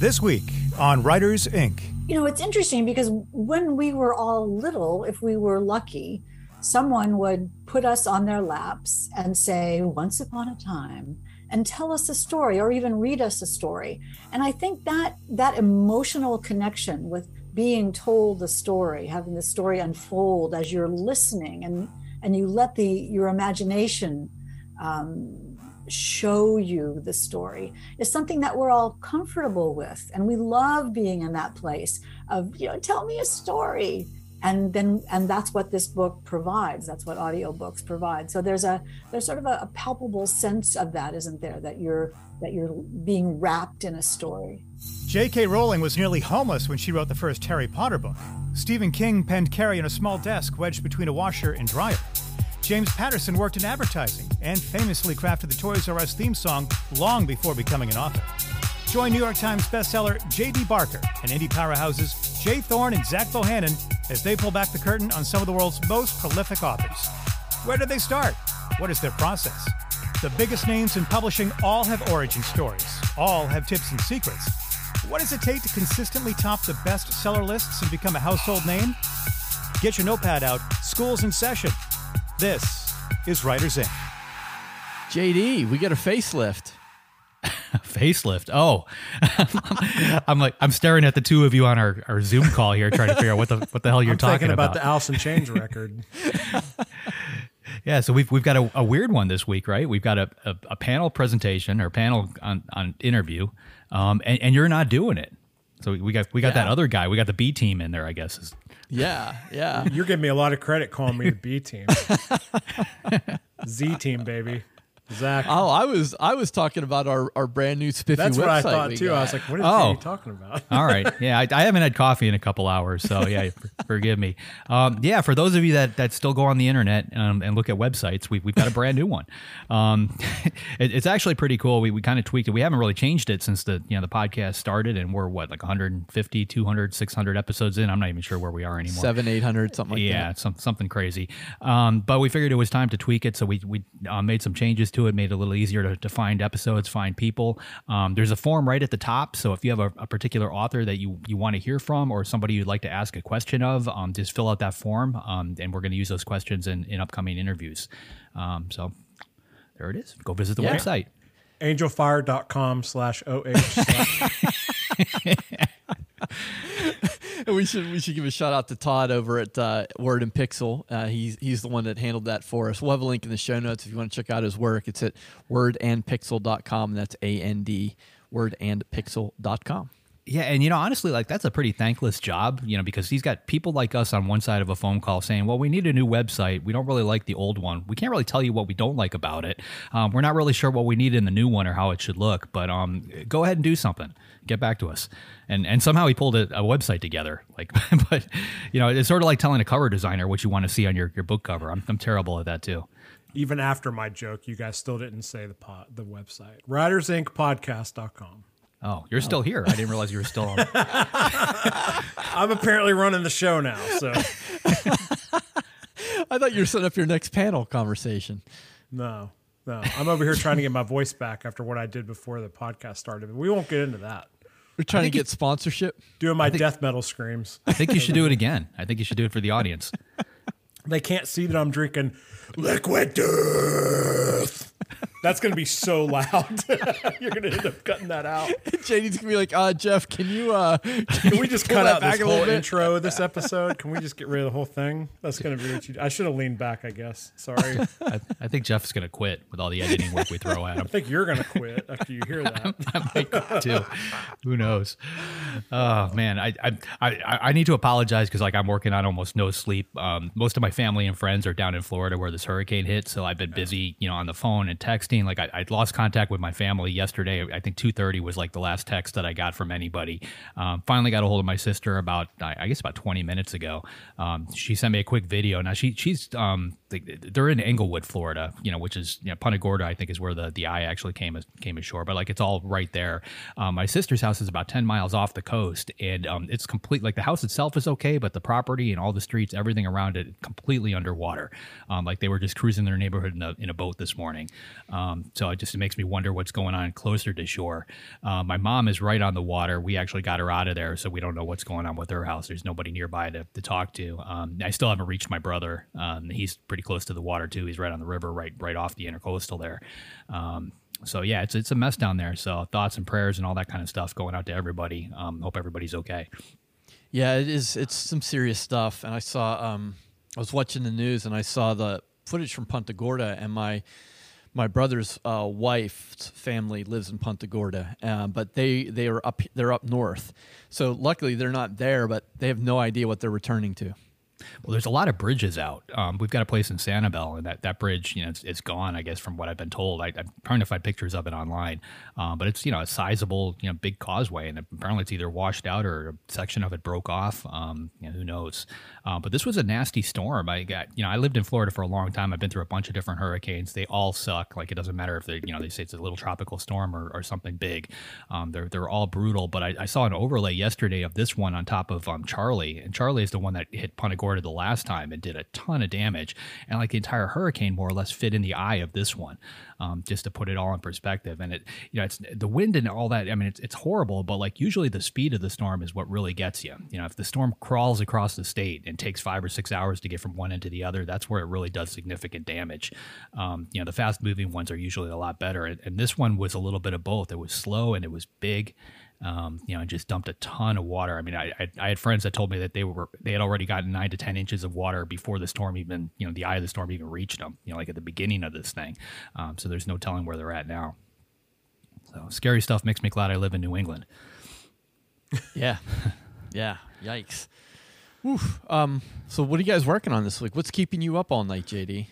This week on Writers Ink. You know, it's interesting because when we were all little, if we were lucky, someone would put us on their laps and say, Once upon a time, and tell us a story or even read us a story. And I think that that emotional connection with being told the story, having the story unfold as you're listening and and you let the your imagination um, show you the story is something that we're all comfortable with and we love being in that place of you know tell me a story and then and that's what this book provides that's what audiobooks provide so there's a there's sort of a, a palpable sense of that isn't there that you're that you're being wrapped in a story J.K. Rowling was nearly homeless when she wrote the first Harry Potter book. Stephen King penned Carrie in a small desk wedged between a washer and dryer. James Patterson worked in advertising and famously crafted the Toys R Us theme song long before becoming an author. Join New York Times bestseller J.D. Barker and indie powerhouses J. Thorn and Zach Bohannon as they pull back the curtain on some of the world's most prolific authors. Where did they start? What is their process? The biggest names in publishing all have origin stories, all have tips and secrets. What does it take to consistently top the bestseller lists and become a household name? Get your notepad out. School's in session. This is Writers Ink. JD, we get a facelift. facelift. Oh, I'm like I'm staring at the two of you on our, our Zoom call here, trying to figure out what the what the hell you're I'm talking thinking about. about. the Alice in Chains record. Yeah, so we've we've got a, a weird one this week, right? We've got a, a, a panel presentation or panel on, on interview, um, and, and you're not doing it. So we got we got that other guy. We got the B team in there, I guess. Is, Yeah, yeah. You're giving me a lot of credit calling me the B team. Z team, baby. Zach. Oh, I was I was talking about our, our brand new spiffy That's website. what I thought we too. I was got. like, what Oh. he talking about? All right. Yeah, I, I haven't had coffee in a couple hours, so yeah, for, forgive me. Um, yeah, for those of you that, that still go on the internet um, and look at websites, we've, we've got a brand new one. Um, it, it's actually pretty cool. We, we kind of tweaked it. We haven't really changed it since the you know the podcast started, and we're what like 150, 200, 600 episodes in. I'm not even sure where we are anymore. seven, eight hundred, something like yeah, that. some, something crazy. Um, but we figured it was time to tweak it, so we we uh, made some changes to it, made it a little easier to, to find episodes, find people. Um, there's a form right at the top, so if you have a, a particular author that you you want to hear from, or somebody you'd like to ask a question of, um, just fill out that form, um, and we're going to use those questions in, in upcoming interviews. Um, so there it is. Go visit the Yeah. website. Angelfire.com slash OH. we should we should give a shout out to Todd over at uh, Word and Pixel. Uh, he's he's the one that handled that for us. We'll have a link in the show notes if you want to check out his work. It's at wordandpixel.com. That's A N D wordandpixel.com. Yeah, and you know, honestly, like that's a pretty thankless job, you know, because he's got people like us on one side of a phone call saying, "Well, we need a new website. We don't really like the old one. We can't really tell you what we don't like about it. Um, we're not really sure what we need in the new one or how it should look. But um, go ahead and do something. Get back to us." And and somehow he pulled a, a website together. Like, but you know, it's sort of like telling a cover designer what you want to see on your, your book cover. I'm I'm terrible at that too. Even after my joke, you guys still didn't say the pod, the website. WritersIncPodcast.com. Oh, you're still here. I didn't realize you were still on. I'm apparently running the show now, so I thought you were setting up your next panel conversation. no, no. I'm over here trying to get my voice back after what I did before the podcast started. But we won't get into that. We're trying to get sponsorship. Doing my death metal screams. I think you should do it again. I think you should do it for the audience. They can't see that I'm drinking liquid death. That's going to be so loud. You're going to end up cutting that out. JD's gonna be like, uh, Geoff, can you uh, Can we just cut that out this whole bit? intro of this episode? Can we just get rid of the whole thing? That's going to be what you. I should have leaned back. I guess. Sorry. I I, I think Geoff's going to quit with all the editing work we throw at him. I think you're going to quit after you hear that. I might too. Who knows? Oh man, I I I, I need to apologize because like I'm working on almost no sleep. Um, most of my family and friends are down in Florida where this hurricane hit, so I've been busy, you know, on the phone and Like I, I lost contact with my family yesterday. I think 2:30 was like the last text that I got from anybody. Um, finally got a hold of my sister about I guess about 20 minutes ago. Um, she sent me a quick video. Now she she's um they- they're in Englewood, Florida, you know, which is you know, Punta Gorda, I think is where the the eye actually came came ashore. But like it's all right there. Um, my sister's house is about 10 miles off the coast, and um, it's complete. Like the house itself is okay, but the property and all the streets, everything around it, completely underwater. Um, like they were just cruising their neighborhood in a, in a boat this morning. Um, Um, so it just it makes me wonder what's going on closer to shore. Uh, my mom is right on the water. We actually got her out of there, so we don't know what's going on with her house. There's nobody nearby to, to talk to. Um, I still haven't reached my brother. Um, he's pretty close to the water too. He's right on the river, right right off the intercoastal there. Um, so yeah, it's it's a mess down there. So thoughts and prayers and all that kind of stuff going out to everybody. Um, hope everybody's okay. Yeah, it is. It's some serious stuff. And I saw, um, I was watching the news and I saw the footage from Punta Gorda, and my my brother's uh, wife's family lives in Punta Gorda, uh, but they they are up they're up north. So luckily they're not there, but they have no idea what they're returning to. Well, there's a lot of bridges out. Um, we've got a place in Sanibel, and that, that bridge, you know, it's, it's gone. I guess from what I've been told, I, am trying to find pictures of it online. Um, but it's you know a sizable, you know, big causeway, and apparently it's either washed out or a section of it broke off. Um, you know, who knows? Uh, but this was a nasty storm. I got, you know, I lived in Florida for a long time. I've been through a bunch of different hurricanes. They all suck. Like it doesn't matter if they, you know, they say it's a little tropical storm or, or something big. Um, they're they're all brutal. But I, I, saw an overlay yesterday of this one on top of um, Charley, and Charley is the one that hit Punta Gorda the last time and did a ton of damage. And like the entire hurricane more or less fit in the eye of this one, um, just to put it all in perspective. And it, you know, it's the wind and all that. I mean, it's, it's horrible, but like usually the speed of the storm is what really gets you. You know, if the storm crawls across the state and takes five or six hours to get from one end to the other, that's where it really does significant damage. Um, you know, the fast moving ones are usually a lot better. And, and this one was a little bit of both. It was slow and it was big um, you know, and just dumped a ton of water. I mean, I, I, I had friends that told me that they were they had already gotten nine to ten inches of water before the storm even, you know, the eye of the storm even reached them. You know, like at the beginning of this thing. Um, so there's no telling where they're at now. So scary stuff makes me glad I live in New England. yeah, yeah. Yikes. Oof. Um. So what are you guys working on this week? What's keeping you up all night, JD?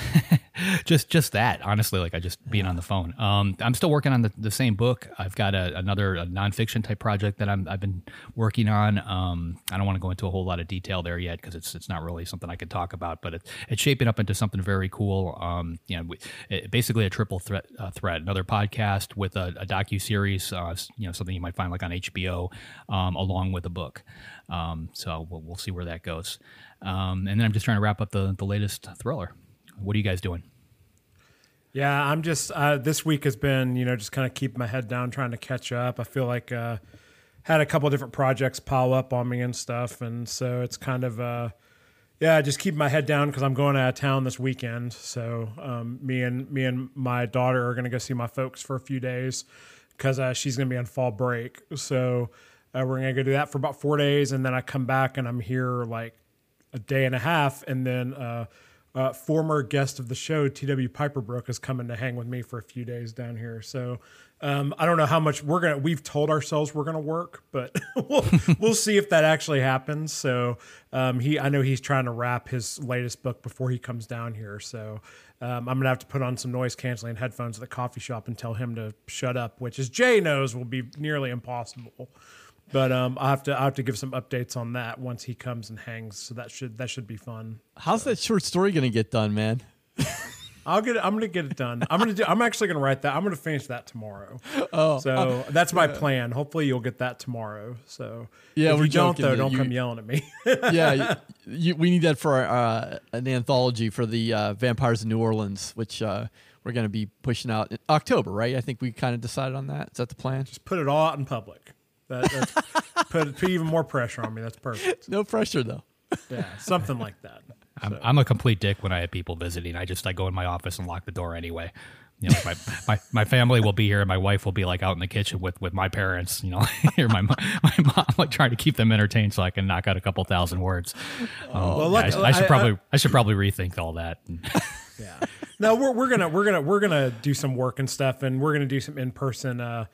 just just that honestly like i just being on the phone. Um, i'm still working on the, the same book. I've got a, another a nonfiction type project that i have been working on. Um, i don't want to go into a whole lot of detail there yet because it's it's not really something i could talk about but it, it's shaping up into something very cool. Um, you know it, basically a triple threat uh, threat another podcast with a, a docu-series uh, you know something you might find like on hbo um, along with a book. Um, so we'll, we'll see where that goes. Um, and then i'm just trying to wrap up the, the latest thriller what are you guys doing? Yeah, I'm just uh, this week has been you know just kind of keep my head down, trying to catch up. I feel like uh, had a couple different projects pile up on me and stuff, and so it's kind of uh, yeah, just keep my head down because I'm going out of town this weekend. So um, me and me and my daughter are going to go see my folks for a few days because uh, she's going to be on fall break. So uh, we're going to go do that for about four days, and then I come back and I'm here like a day and a half, and then uh, former guest of the show, T.W. Piperbrook, is coming to hang with me for a few days down here. So um, I don't know how much we're gonna. We've told ourselves we're gonna work, but we'll we'll see if that actually happens. So um, he, I know he's trying to wrap his latest book before he comes down here. So um, I'm gonna have to put on some noise canceling headphones at the coffee shop and tell him to shut up, which, as Jay knows, will be nearly impossible. But um, I have to I have to give some updates on that once he comes and hangs. So that should that should be fun. How's so. that short story gonna get done, man? I'll get it. I'm gonna get it done. I'm gonna do. I'm actually gonna write that. I'm gonna finish that tomorrow. Oh, so uh, that's my plan. Hopefully, you'll get that tomorrow. So yeah, if you don't though, don't you, come yelling at me. yeah, you, we need that for our, uh, an anthology for the uh, Vampires in New Orleans, which uh, we're gonna be pushing out in October, right? I think we kind of decided on that. Is that the plan? Just put it all out in public. That, that's put, put even more pressure on me. That's perfect. No pressure though. Yeah, something like that. I'm, so. I'm a complete dick when I have people visiting. I just I go in my office and lock the door anyway. You know, my, my my family will be here, and my wife will be like out in the kitchen with with my parents. You know, or my my mom like trying to keep them entertained so I can knock out a couple thousand words. Um, well, look, I, I, should probably I, I, should probably rethink all that. yeah. No, we're we're gonna we're gonna we're gonna do some work and stuff, and we're gonna do some in person. Uh,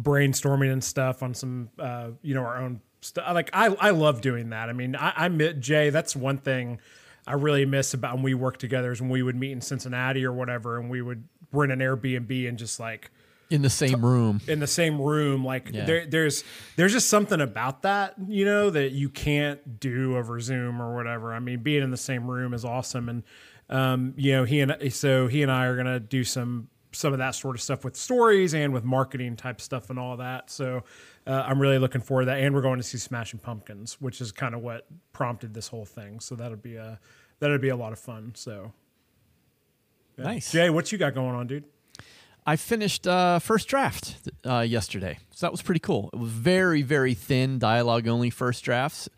brainstorming and stuff on some uh, you know our own stuff. Like I I love doing that. I mean, I, I met Jay. That's one thing I really miss about when we worked together is when we would meet in Cincinnati or whatever, and we would rent an Airbnb and just like in the same room in the same room like yeah. there, there's there's just something about that you know that you can't do over zoom or whatever i mean being in the same room is awesome and um, you know he and so he and i are gonna do some some of that sort of stuff with stories and with marketing type stuff and all that. So uh, I'm really looking forward to that. And we're going to see Smashing Pumpkins, which is kind of what prompted this whole thing. So that'll be a that'll be a lot of fun. So yeah. nice, Jay. What you got going on, dude? I finished uh, first draft uh, yesterday, so that was pretty cool. It was very, very thin dialogue only first drafts.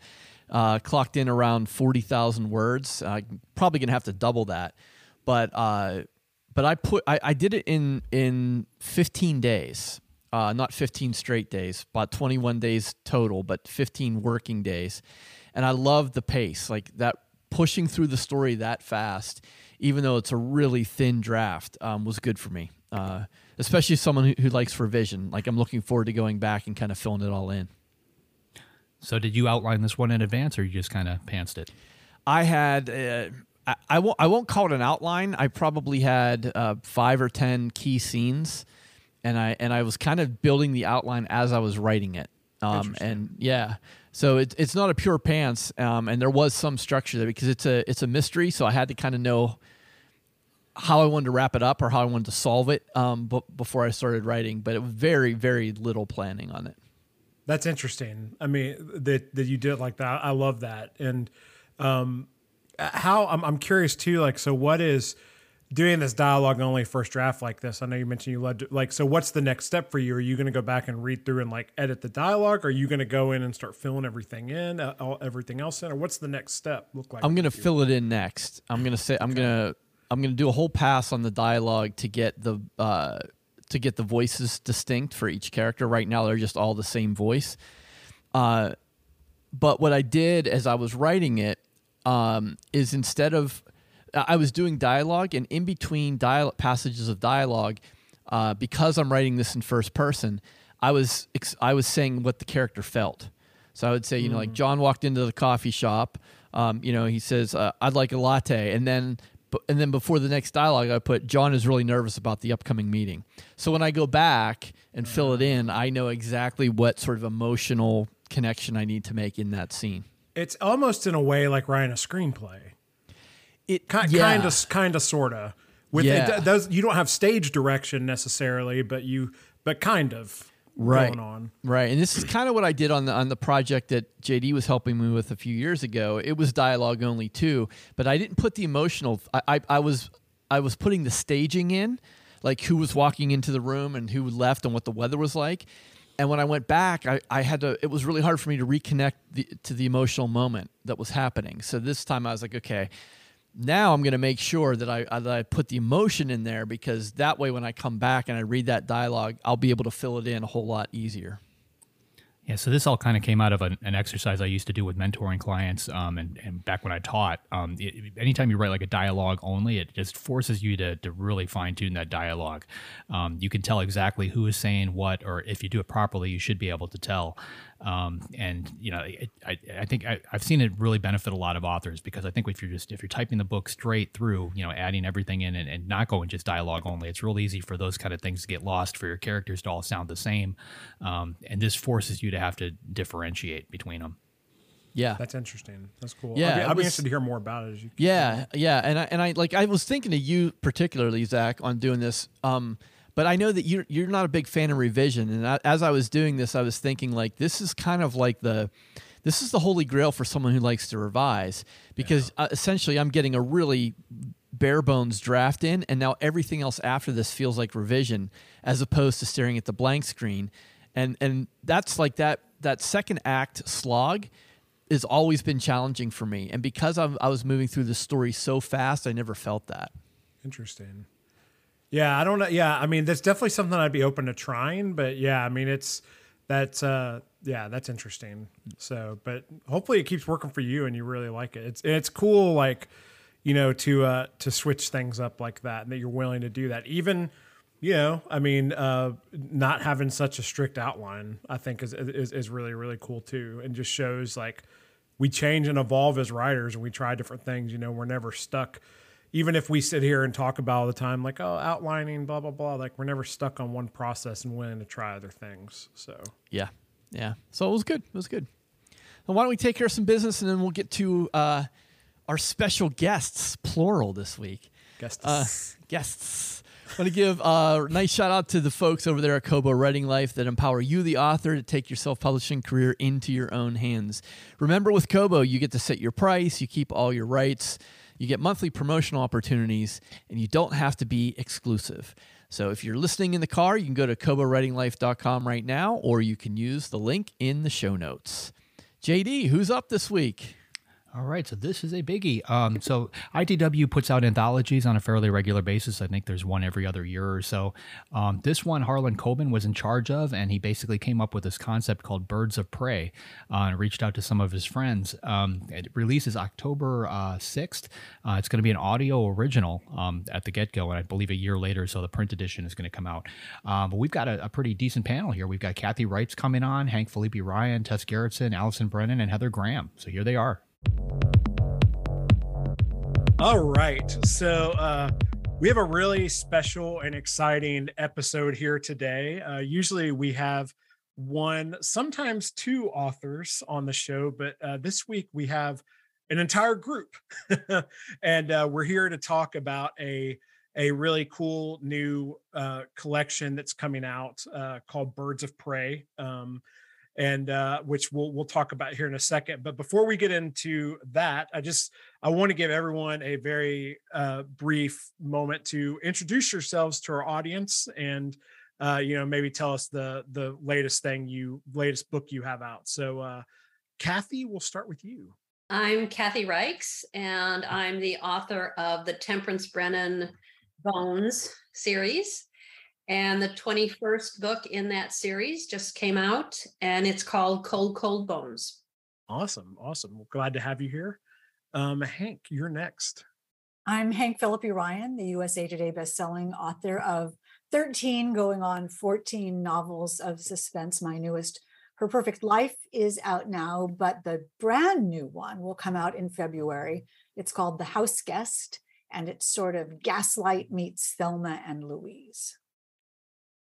Uh, clocked in around forty thousand words. Uh, probably gonna have to double that, but uh, but I put I, I did it in in fifteen days, uh, not fifteen straight days, about twenty one days total, but fifteen working days, and I loved the pace, like that pushing through the story that fast, even though it's a really thin draft, um, was good for me. Uh, especially someone who, who likes revision. Like I'm looking forward to going back and kind of filling it all in. So did you outline this one in advance, or you just kind of pantsed it? I had. Uh, I, I won't. I won't call it an outline. I probably had uh, five or ten key scenes, and I and I was kind of building the outline as I was writing it. Um, and yeah, so it's it's not a pure pants. Um, and there was some structure there because it's a it's a mystery. So I had to kind of know how I wanted to wrap it up or how I wanted to solve it um, b- before I started writing. But it was very very little planning on it. That's interesting. I mean, that that you did it like that. I love that. And um, how I'm I'm curious too. Like, so what is doing this dialogue only first draft like this? I know you mentioned you led to, like. So what's the next step for you? Are you going to go back and read through and like edit the dialogue? Are you going to go in and start filling everything in, uh, all, everything else in, or what's the next step look like? I'm gonna fill it in next. I'm gonna say I'm gonna I'm gonna do a whole pass on the dialogue to get the uh, to get the voices distinct for each character. Right now they're just all the same voice. Uh, but what I did as I was writing it um, is instead of I was doing dialogue and in between dial- passages of dialogue, uh, because I'm writing this in first person, I was ex- I was saying what the character felt. So I would say, you know, like John walked into the coffee shop. Um, you know, he says, uh, "I'd like a latte," and then and then before the next dialogue, I put John is really nervous about the upcoming meeting. So when I go back and fill it in, I know exactly what sort of emotional connection I need to make in that scene. It's almost in a way like writing a screenplay. It Kind yeah. kind of kind of sorta. With Yeah. it does you don't have stage direction necessarily, but you but kind of right. going on. Right, and this is kind of what I did on the on the project that JD was helping me with a few years ago. It was dialogue only too, but I didn't put the emotional. I I, I was I was putting the staging in, like who was walking into the room and who left and what the weather was like. And when I went back, I, I had to. It was really hard for me to reconnect the, to the emotional moment that was happening. So this time I was like, okay, now I'm going to make sure that I, uh, that I put the emotion in there because that way when I come back and I read that dialogue, I'll be able to fill it in a whole lot easier. Yeah, so this all kind of came out of an, an exercise I used to do with mentoring clients, um, and, and back when I taught. Um, it, anytime you write like a dialogue only, it just forces you to, to really fine tune that dialogue. Um, you can tell exactly who is saying what, or if you do it properly, you should be able to tell. Um, and you know, it, I, I think I, I've seen it really benefit a lot of authors because I think if you're just if you're typing the book straight through, you know, adding everything in and, and not going just dialogue only, it's real easy for those kind of things to get lost for your characters to all sound the same. Um, and this forces you to have to differentiate between them. Yeah. That's interesting. That's cool. Yeah, I'll be, I'll be was- interested to hear more about it as you. Yeah, yeah, and I and I like I was thinking of you particularly, Zach, on doing this. Um, but I know that you're you're not a big fan of revision, and I, as I was doing this, I was thinking like this is kind of like the this is the holy grail for someone who likes to revise because uh, essentially I'm getting a really bare bones draft in, and now everything else after this feels like revision as opposed to staring at the blank screen, and and that's like that that second act slog has always been challenging for me. And because I'm, I was moving through the story so fast, I never felt that. Interesting. Yeah, I don't know. Yeah, I mean, that's definitely something I'd be open to trying. But yeah, I mean, it's that's uh yeah, that's interesting. So, but hopefully it keeps working for you and you really like it. It's it's cool, like you know, to uh to switch things up like that, and that you're willing to do that, even. You know, I mean, uh, not having such a strict outline, I think, is, is is really really cool too, and just shows like we change and evolve as writers, and we try different things. You know, we're never stuck even if we sit here and talk about all the time, like, oh, outlining, blah, blah, blah, like we're never stuck on one process and willing to try other things. So, Yeah. Yeah. So it was good. It was good. Well, why don't we take care of some business and then we'll get to uh, our special guests, plural, this week. Guests. Uh, guests. I want to give a nice shout out to the folks over there at Kobo Writing Life that empower you, the author, to take your self publishing career into your own hands. Remember, with Kobo, you get to set your price, you keep all your rights, you get monthly promotional opportunities, and you don't have to be exclusive. So if you're listening in the car, you can go to kobowritinglife.com right now, or you can use the link in the show notes. JD, who's up this week? All right, so this is a biggie. Um, so ITW puts out anthologies on a fairly regular basis. I think there's one every other year or so. Um, this one Harlan Coben was in charge of, and he basically came up with this concept called Birds of Prey, uh, and reached out to some of his friends. Um, it releases October uh, sixth. Uh, it's going to be an audio original um, at the get go, and I believe a year later, so the print edition is going to come out. Um, but we've got a, a, pretty decent panel here. We've got Kathy Reichs coming on, Hank Phillippi Ryan, Tess Gerritsen, Allison Brennan, and Heather Graham. So here they are. All right. So uh, we have a really special and exciting episode here today. Uh, usually we have one, sometimes two authors on the show, but uh, this week we have an entire group. and uh, we're here to talk about a a really cool new uh, collection that's coming out uh, called Birds of Prey. Um, and uh, which we'll we'll talk about here in a second. But before we get into that, I just I want to give everyone a very uh, brief moment to introduce yourselves to our audience and uh, you know maybe tell us the the latest thing you latest book you have out. So, uh, Kathy, we'll start with you. I'm Kathy Reichs, and I'm the author of the Temperance Brennan Bones series. And the 21st book in that series just came out and it's called Cold, Cold Bones. Awesome. Awesome. Well, glad to have you here. Um, Hank, you're next. I'm Hank Phillippi Ryan, the USA Today bestselling author of 13 going on 14 novels of suspense. My newest, Her Perfect Life, is out now, but the brand new one will come out in February. It's called The House Guest, and it's sort of Gaslight meets Thelma and Louise.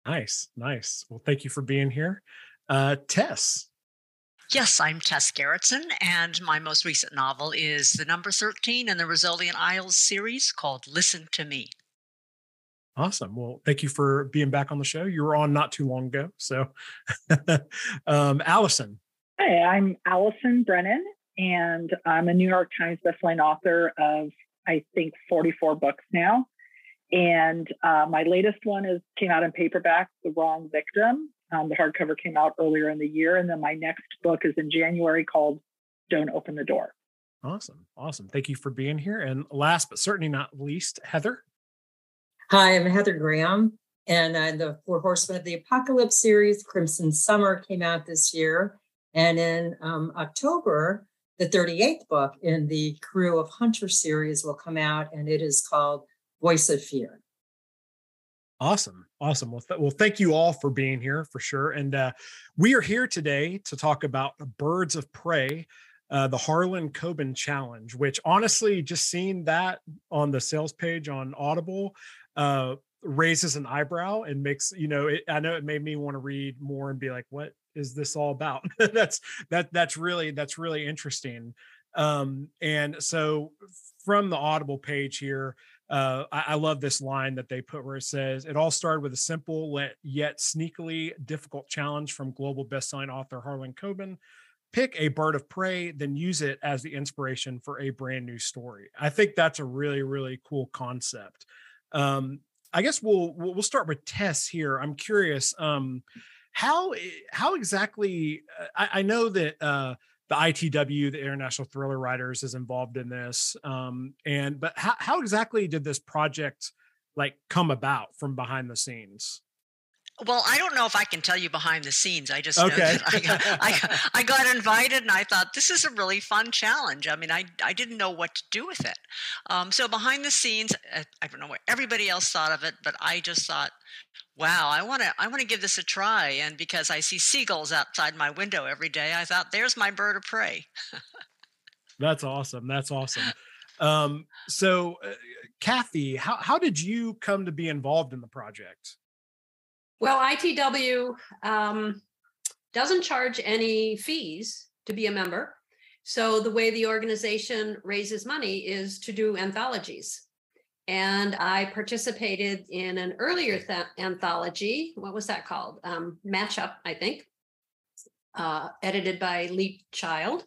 Nice, nice. Well, thank you for being here. Uh, Tess. Yes, I'm Tess Gerritsen, and my most recent novel is the number 13 in the Rizzoli and Isles series called Listen to Me. Awesome. Well, thank you for being back on the show. You were on not too long ago. So, um, Allison. Hi, I'm Allison Brennan, and I'm a New York Times bestselling author of, I think, 44 books now. And uh, my latest one is came out in paperback, The Wrong Victim. Um, the hardcover came out earlier in the year, and then my next book is in January called Don't Open the Door. Awesome, awesome. Thank you for being here. And last but certainly not least, Heather. Hi, I'm Heather Graham, and uh, the Four Horsemen of the Apocalypse series, Crimson Summer, came out this year, and in um, October, the 38th book in the Krewe of Hunter series will come out, and it is called voice of fear. Awesome. Awesome. Well, th- well, thank you all for being here for sure. And uh, we are here today to talk about Birds of Prey, uh, the Harlan Coben Challenge, which honestly, just seeing that on the sales page on Audible uh, raises an eyebrow and makes, you know, it, I know it made me want to read more and be like, what is this all about? that's, that, that's really, that's really interesting. Um, and so from the Audible page here, uh, I, I, love this line that they put where it says, It all started with a simple yet sneakily difficult challenge from global bestselling author Harlan Coben. Pick a bird of prey, then use it as the inspiration for a brand new story. I think that's a really, really cool concept. Um, I guess we'll we'll start with Tess here. I'm curious, um, how how exactly? Uh, I, I know that uh, the ITW, the International Thriller Writers, is involved in this. Um, and but how, how exactly did this project like come about from behind the scenes? Well, I don't know if I can tell you behind the scenes. I just okay. know that I got, I, I, got invited and I thought this is a really fun challenge. I mean, I, I didn't know what to do with it. Um, so behind the scenes, uh, I don't know what everybody else thought of it, but I just thought, wow, I want to I want to give this a try. And because I see seagulls outside my window every day, I thought, there's my bird of prey. That's awesome. That's awesome. Um, so, uh, Kathy, how how did you come to be involved in the project? Well, ITW um, doesn't charge any fees to be a member. So the way the organization raises money is to do anthologies. And I participated in an earlier th- anthology. What was that called? Um, Matchup, I think, uh, edited by Lee Child.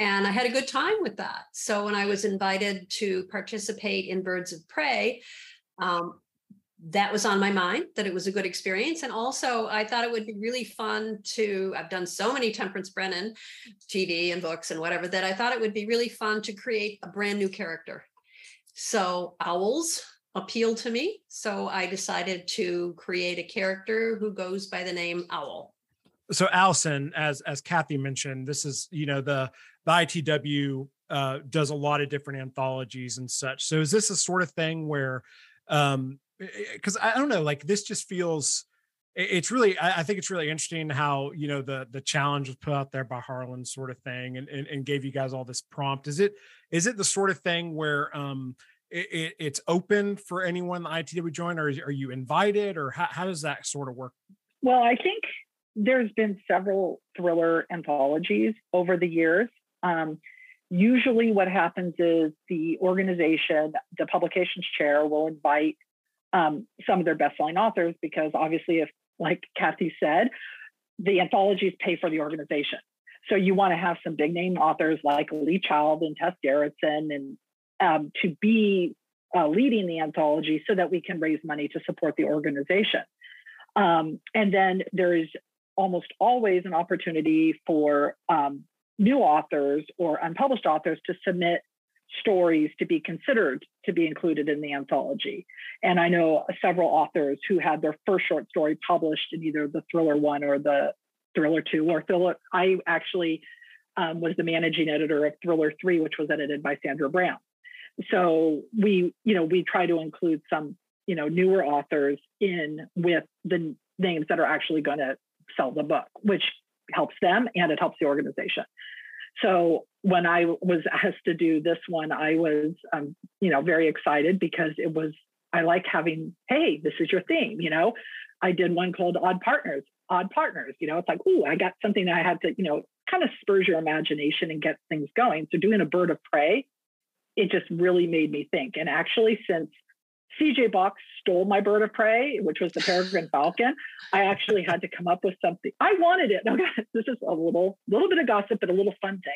And I had a good time with that. So when I was invited to participate in Birds of Prey, um, that was on my mind that it was a good experience. And also i thought it would be really fun to i've done so many temperance brennan tv and books and whatever that i thought it would be really fun to create a brand new character. So owls appealed to me so i decided to create a character who goes by the name owl. So allison as as kathy mentioned this is you know the the itw uh, does a lot of different anthologies and such. So is this a sort of thing where um because I don't know, like this just feels it's really I think it's really interesting how you know the the challenge was put out there by Harlan sort of thing and, and, and gave you guys all this prompt. Is it is it the sort of thing where um it, it's open for anyone the ITW join or are you invited or how, how does that sort of work? Well, I think there's been several thriller anthologies over the years. Um, usually what happens is the organization, the publications chair will invite um, some of their best-selling authors because obviously if like kathy said the anthologies pay for the organization. So you want to have some big name authors like lee child and tess gerritsen and um, to be uh, leading the anthology so that we can raise money to support the organization. Um, and then there is almost always an opportunity for um, new authors or unpublished authors to submit stories to be considered to be included in the anthology. And I know several authors who had their first short story published in either the thriller one or the thriller two or thriller. I actually um, was the managing editor of thriller three, which was edited by Sandra Brown. So we, you know, we try to include some, you know, newer authors in with the names that are actually going to sell the book, which helps them and it helps the organization. So when I was asked to do this one, I was, um, you know, very excited because it was, I like having, hey, this is your theme, you know. I did one called Odd Partners, Odd Partners, you know, it's like, ooh, I got something that I had to, you know, kind of spurs your imagination and get things going. So doing a bird of prey, it just really made me think. And actually, since CJ Box stole my bird of prey, which was the peregrine falcon. I actually had to come up with something. I wanted it. This is a little little bit of gossip, but a little fun thing.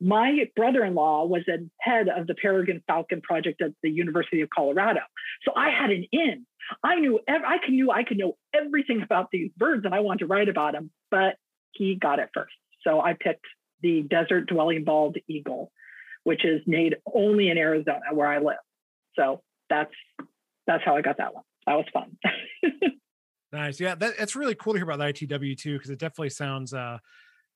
My brother-in-law was a head of the peregrine falcon project at the University of Colorado, so I had an in. I knew I could knew I could know everything about these birds, and I wanted to write about them. But he got it first, so I picked the desert dwelling bald eagle, which is made only in Arizona where I live. So that's that's how I got that one. That was fun. nice. Yeah, that, it's really cool to hear about the ITW too, because it definitely sounds uh,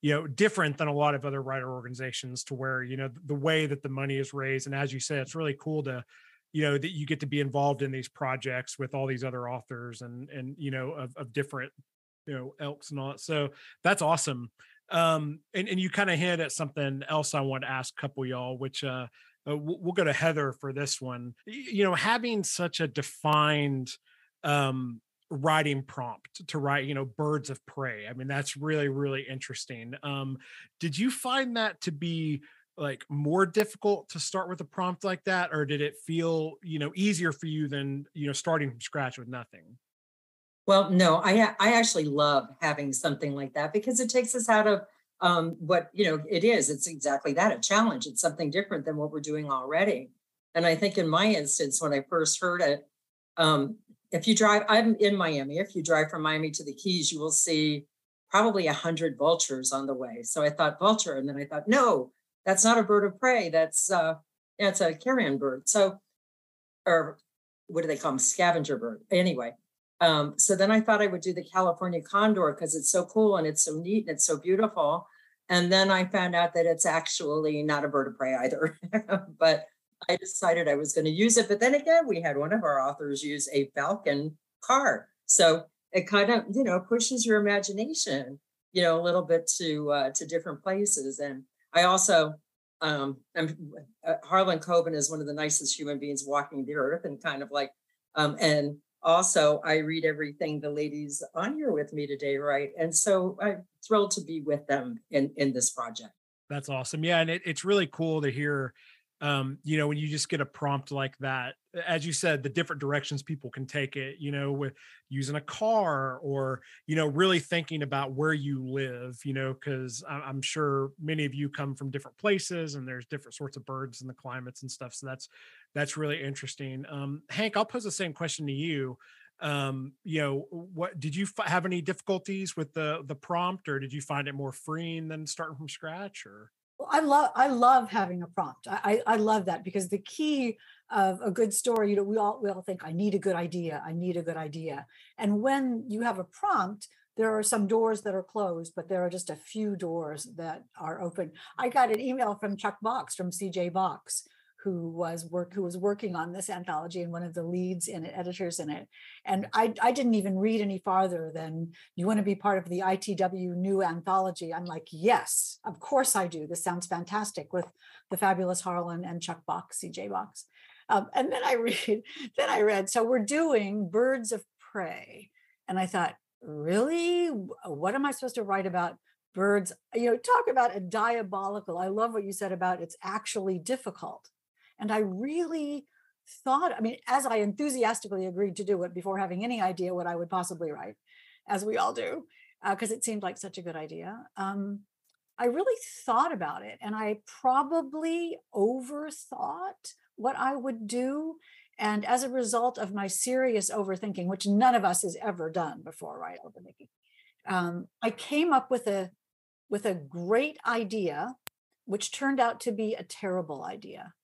you know, different than a lot of other writer organizations to where, you know, the way that the money is raised. And as you said, it's really cool to, you know, that you get to be involved in these projects with all these other authors and and you know of, of different you know elks and all that. So that's awesome. Um, and, and you kind of hit at something else I want to ask a couple y'all, which uh uh, we'll go to Heather for this one. You know, having such a defined um, writing prompt to write, you know, birds of prey. I mean, that's really, really interesting. Um, did you find that to be like more difficult to start with a prompt like that, or did it feel, you know, easier for you than you know starting from scratch with nothing? Well, no, I I actually love having something like that because it takes us out of um, what you know it is it's exactly that a challenge it's something different than what we're doing already. And i think in my instance when i first heard it um, if you drive i'm in miami if you drive from miami to the keys you will see probably a hundred vultures on the way. So i thought vulture and then i thought no that's not a bird of prey that's uh it's a carrion bird. So or what do they call them scavenger bird. Anyway um, so then I thought I would do the California condor because it's so cool and it's so neat and it's so beautiful. And then I found out that it's actually not a bird of prey either. but I decided I was going to use it. But then again, we had one of our authors use a falcon car. So it kind of, you know, pushes your imagination, you know, a little bit to uh, to different places. And I also um I'm uh, Harlan Coben is one of the nicest human beings walking the earth and kind of like um and also I read everything the ladies on here with me today write. And so I'm thrilled to be with them in, in this project. That's awesome. Yeah. And it, it's really cool to hear, um, you know, when you just get a prompt like that, as you said, the different directions people can take it, you know, with using a car or, you know, really thinking about where you live, you know, because I'm sure many of you come from different places and there's different sorts of birds and the climates and stuff. So that's, that's really interesting. Um, Hank, I'll pose the same question to you. um, you know, what did you have any difficulties with the the prompt, or did you find it more freeing than starting from scratch? Or I love I love having a prompt. I, I love that because the key of a good story, you know, we all we all think I need a good idea. I need a good idea, and when you have a prompt, there are some doors that are closed, but there are just a few doors that are open. I got an email from Chuck Box from CJ Box, who was work who was working on this anthology and one of the leads in it, editors in it. And I, I didn't even read any farther than you want to be part of the ITW new anthology. I'm like, yes, of course I do. This sounds fantastic with the fabulous Harlan and Chuck Box, CJ Box. Um, and then I read, then I read, so we're doing Birds of Prey. And I thought, really? What am I supposed to write about birds? You know, talk about a diabolical. I love what you said about it's actually difficult and I really thought, I mean, as I enthusiastically agreed to do it before having any idea what I would possibly write, as we all do, because uh, it seemed like such a good idea. Um, I really thought about it and I probably overthought what I would do. And as a result of my serious overthinking, which none of us has ever done before, right? Overthinking, um, I came up with a with a great idea, which turned out to be a terrible idea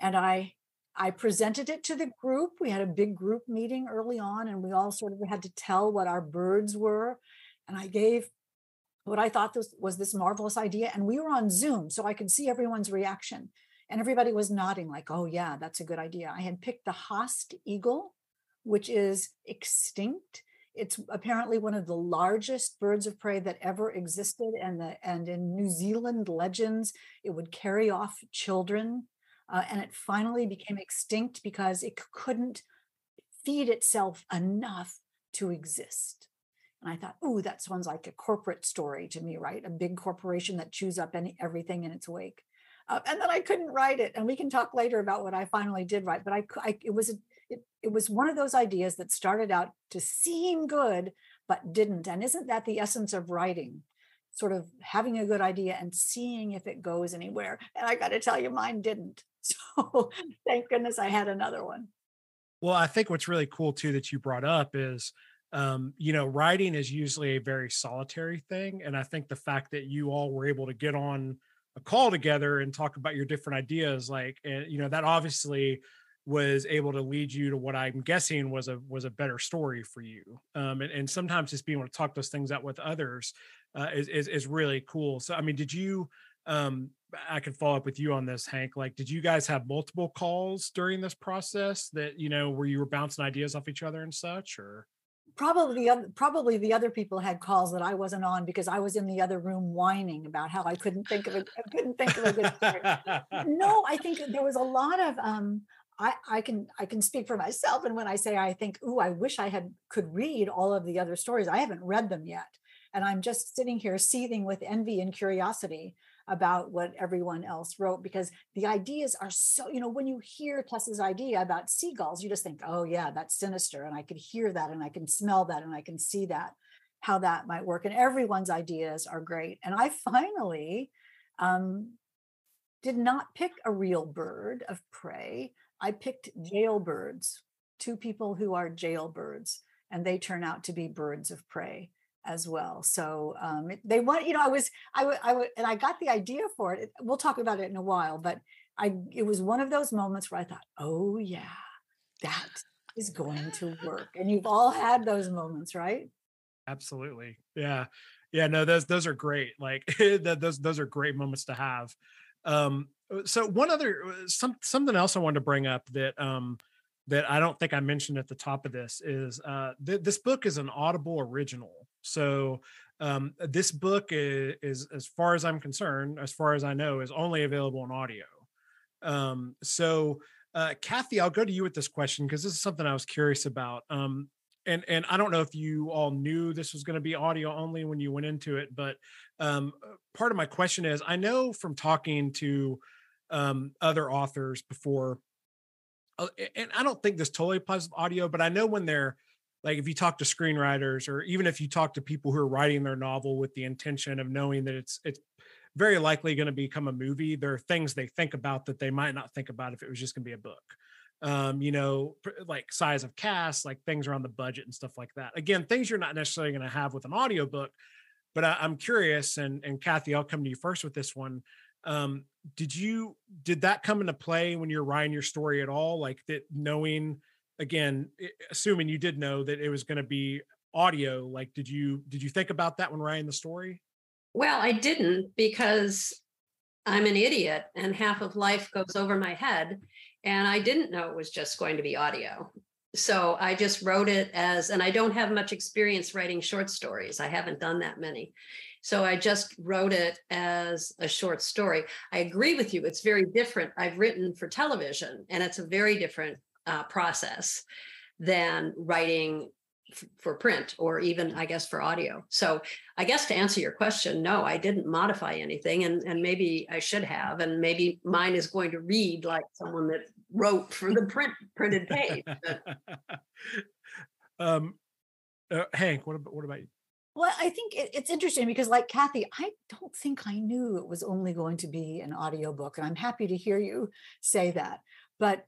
and I I presented it to the group. We had a big group meeting early on, and we all sort of had to tell what our birds were. And I gave what I thought this was this marvelous idea. And we were on Zoom, so I could see everyone's reaction. And everybody was nodding, like, oh, yeah, that's a good idea. I had picked the Haast eagle, which is extinct. It's apparently one of the largest birds of prey that ever existed. And, the, and in New Zealand legends, it would carry off children uh, and it finally became extinct because it couldn't feed itself enough to exist. And I thought, oh, that sounds like a corporate story to me, right? A big corporation that chews up any, everything in its wake. Uh, and then I couldn't write it. And we can talk later about what I finally did write. But I, I it was a, it, it was one of those ideas that started out to seem good, but didn't. And isn't that the essence of writing? Sort of having a good idea and seeing if it goes anywhere. And I got to tell you, mine didn't. So thank goodness I had another one. Well, I think what's really cool too that you brought up is um, you know, writing is usually a very solitary thing. And I think the fact that you all were able to get on a call together and talk about your different ideas, like, and, you know, that obviously was able to lead you to what I'm guessing was a was a better story for you. Um, and, and sometimes just being able to talk those things out with others uh, is, is is really cool. So, I mean, did you um, I could follow up with you on this, Hank. Like, did you guys have multiple calls during this process that you know where you were bouncing ideas off each other and such, or? Probably the other, probably the other people had calls that I wasn't on because I was in the other room whining about how I couldn't think of a I couldn't think of a good story. no, I think there was a lot of um, I, I can I can speak for myself, and when I say I think, ooh, I wish I had could read all of the other stories. I haven't read them yet, and I'm just sitting here seething with envy and curiosity about what everyone else wrote because the ideas are so you know when you hear tess's idea about seagulls you just think oh yeah that's sinister and i could hear that and i can smell that and i can see that how that might work and everyone's ideas are great and i finally um, did not pick a real bird of prey i picked jailbirds two people who are jailbirds and they turn out to be birds of prey as well. So um, they want, you know, I was, I would, I would, and I got the idea for it. We'll talk about it in a while, but I, it was one of those moments where I thought, oh yeah, that is going to work. And you've all had those moments, right? Absolutely. Yeah. Yeah. No, those, those are great. Like those, those are great moments to have. Um, uh, so one other, uh, some, something else I wanted to bring up that, um, that I don't think I mentioned at the top of this is uh, th- this book is an Audible original. So um, this book is, is, as far as I'm concerned, as far as I know, is only available in audio. Um, so uh, Kathy, I'll go to you with this question because this is something I was curious about. Um, and and I don't know if you all knew this was going to be audio only when you went into it, but um, uh, part of my question is I know from talking to um, other authors before, uh, and I don't think this totally applies to audio, but I know when they're like if you talk to screenwriters or even if you talk to people who are writing their novel with the intention of knowing that it's it's very likely going to become a movie there are things they think about that they might not think about if it was just going to be a book um, you know, like size of cast, like things around the budget and stuff like that. Again, things you're not necessarily going to have with an audiobook, but I, am curious. And and Kathy, I'll come to you first with this one. Um, did you did that come into play when you're writing your story at all? Like that, knowing again, assuming you did know that it was going to be audio. Like, did you did you think about that when writing the story? Well, I didn't because I'm an idiot and half of life goes over my head. And I didn't know it was just going to be audio. So I just wrote it as, and I don't have much experience writing short stories. I haven't done that many. So I just wrote it as a short story. I agree with you. It's very different. I've written for television, and it's a very different uh, process than writing for print or even i guess for audio. So i guess to answer your question no i didn't modify anything and, and maybe i should have and maybe mine is going to read like someone that wrote for the print printed page um uh, hank what about, what about you? Well i think it, it's interesting because like kathy i don't think i knew it was only going to be an audiobook and i'm happy to hear you say that but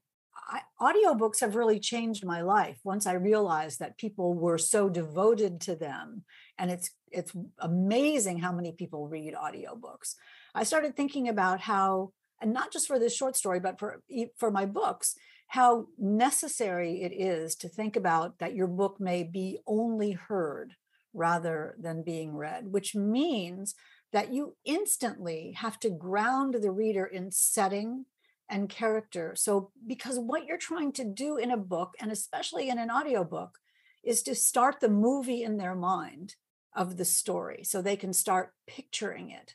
I, audiobooks have really changed my life once I realized that people were so devoted to them. And it's it's amazing how many people read audiobooks. I started thinking about how, and not just for this short story, but for for my books, how necessary it is to think about that your book may be only heard rather than being read, which means that you instantly have to ground the reader in setting and character. So, because what you're trying to do in a book, and especially in an audiobook, is to start the movie in their mind of the story so they can start picturing it.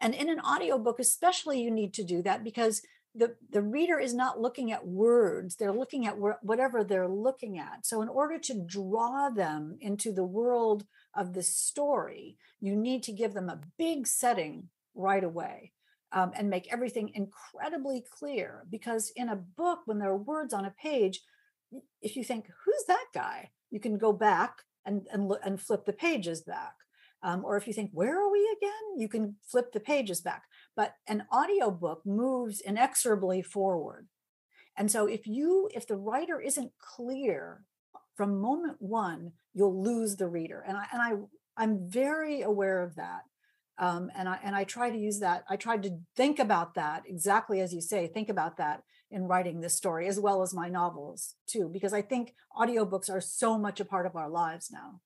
And in an audiobook, especially, you need to do that because the, the reader is not looking at words, they're looking at whatever they're looking at. So, in order to draw them into the world of the story, you need to give them a big setting right away um, and make everything incredibly clear. Because in a book, when there are words on a page, if you think, who's that guy? You can go back and, and, and flip the pages back. Um, or if you think, where are we again? You can flip the pages back. But an audiobook moves inexorably forward. And so if you, if the writer isn't clear from moment one, you'll lose the reader. And I, and I, I'm very aware of that um, and I and I try to use that. I tried to think about that exactly as you say. Think about that in writing this story, as well as my novels too, because I think audiobooks are so much a part of our lives now.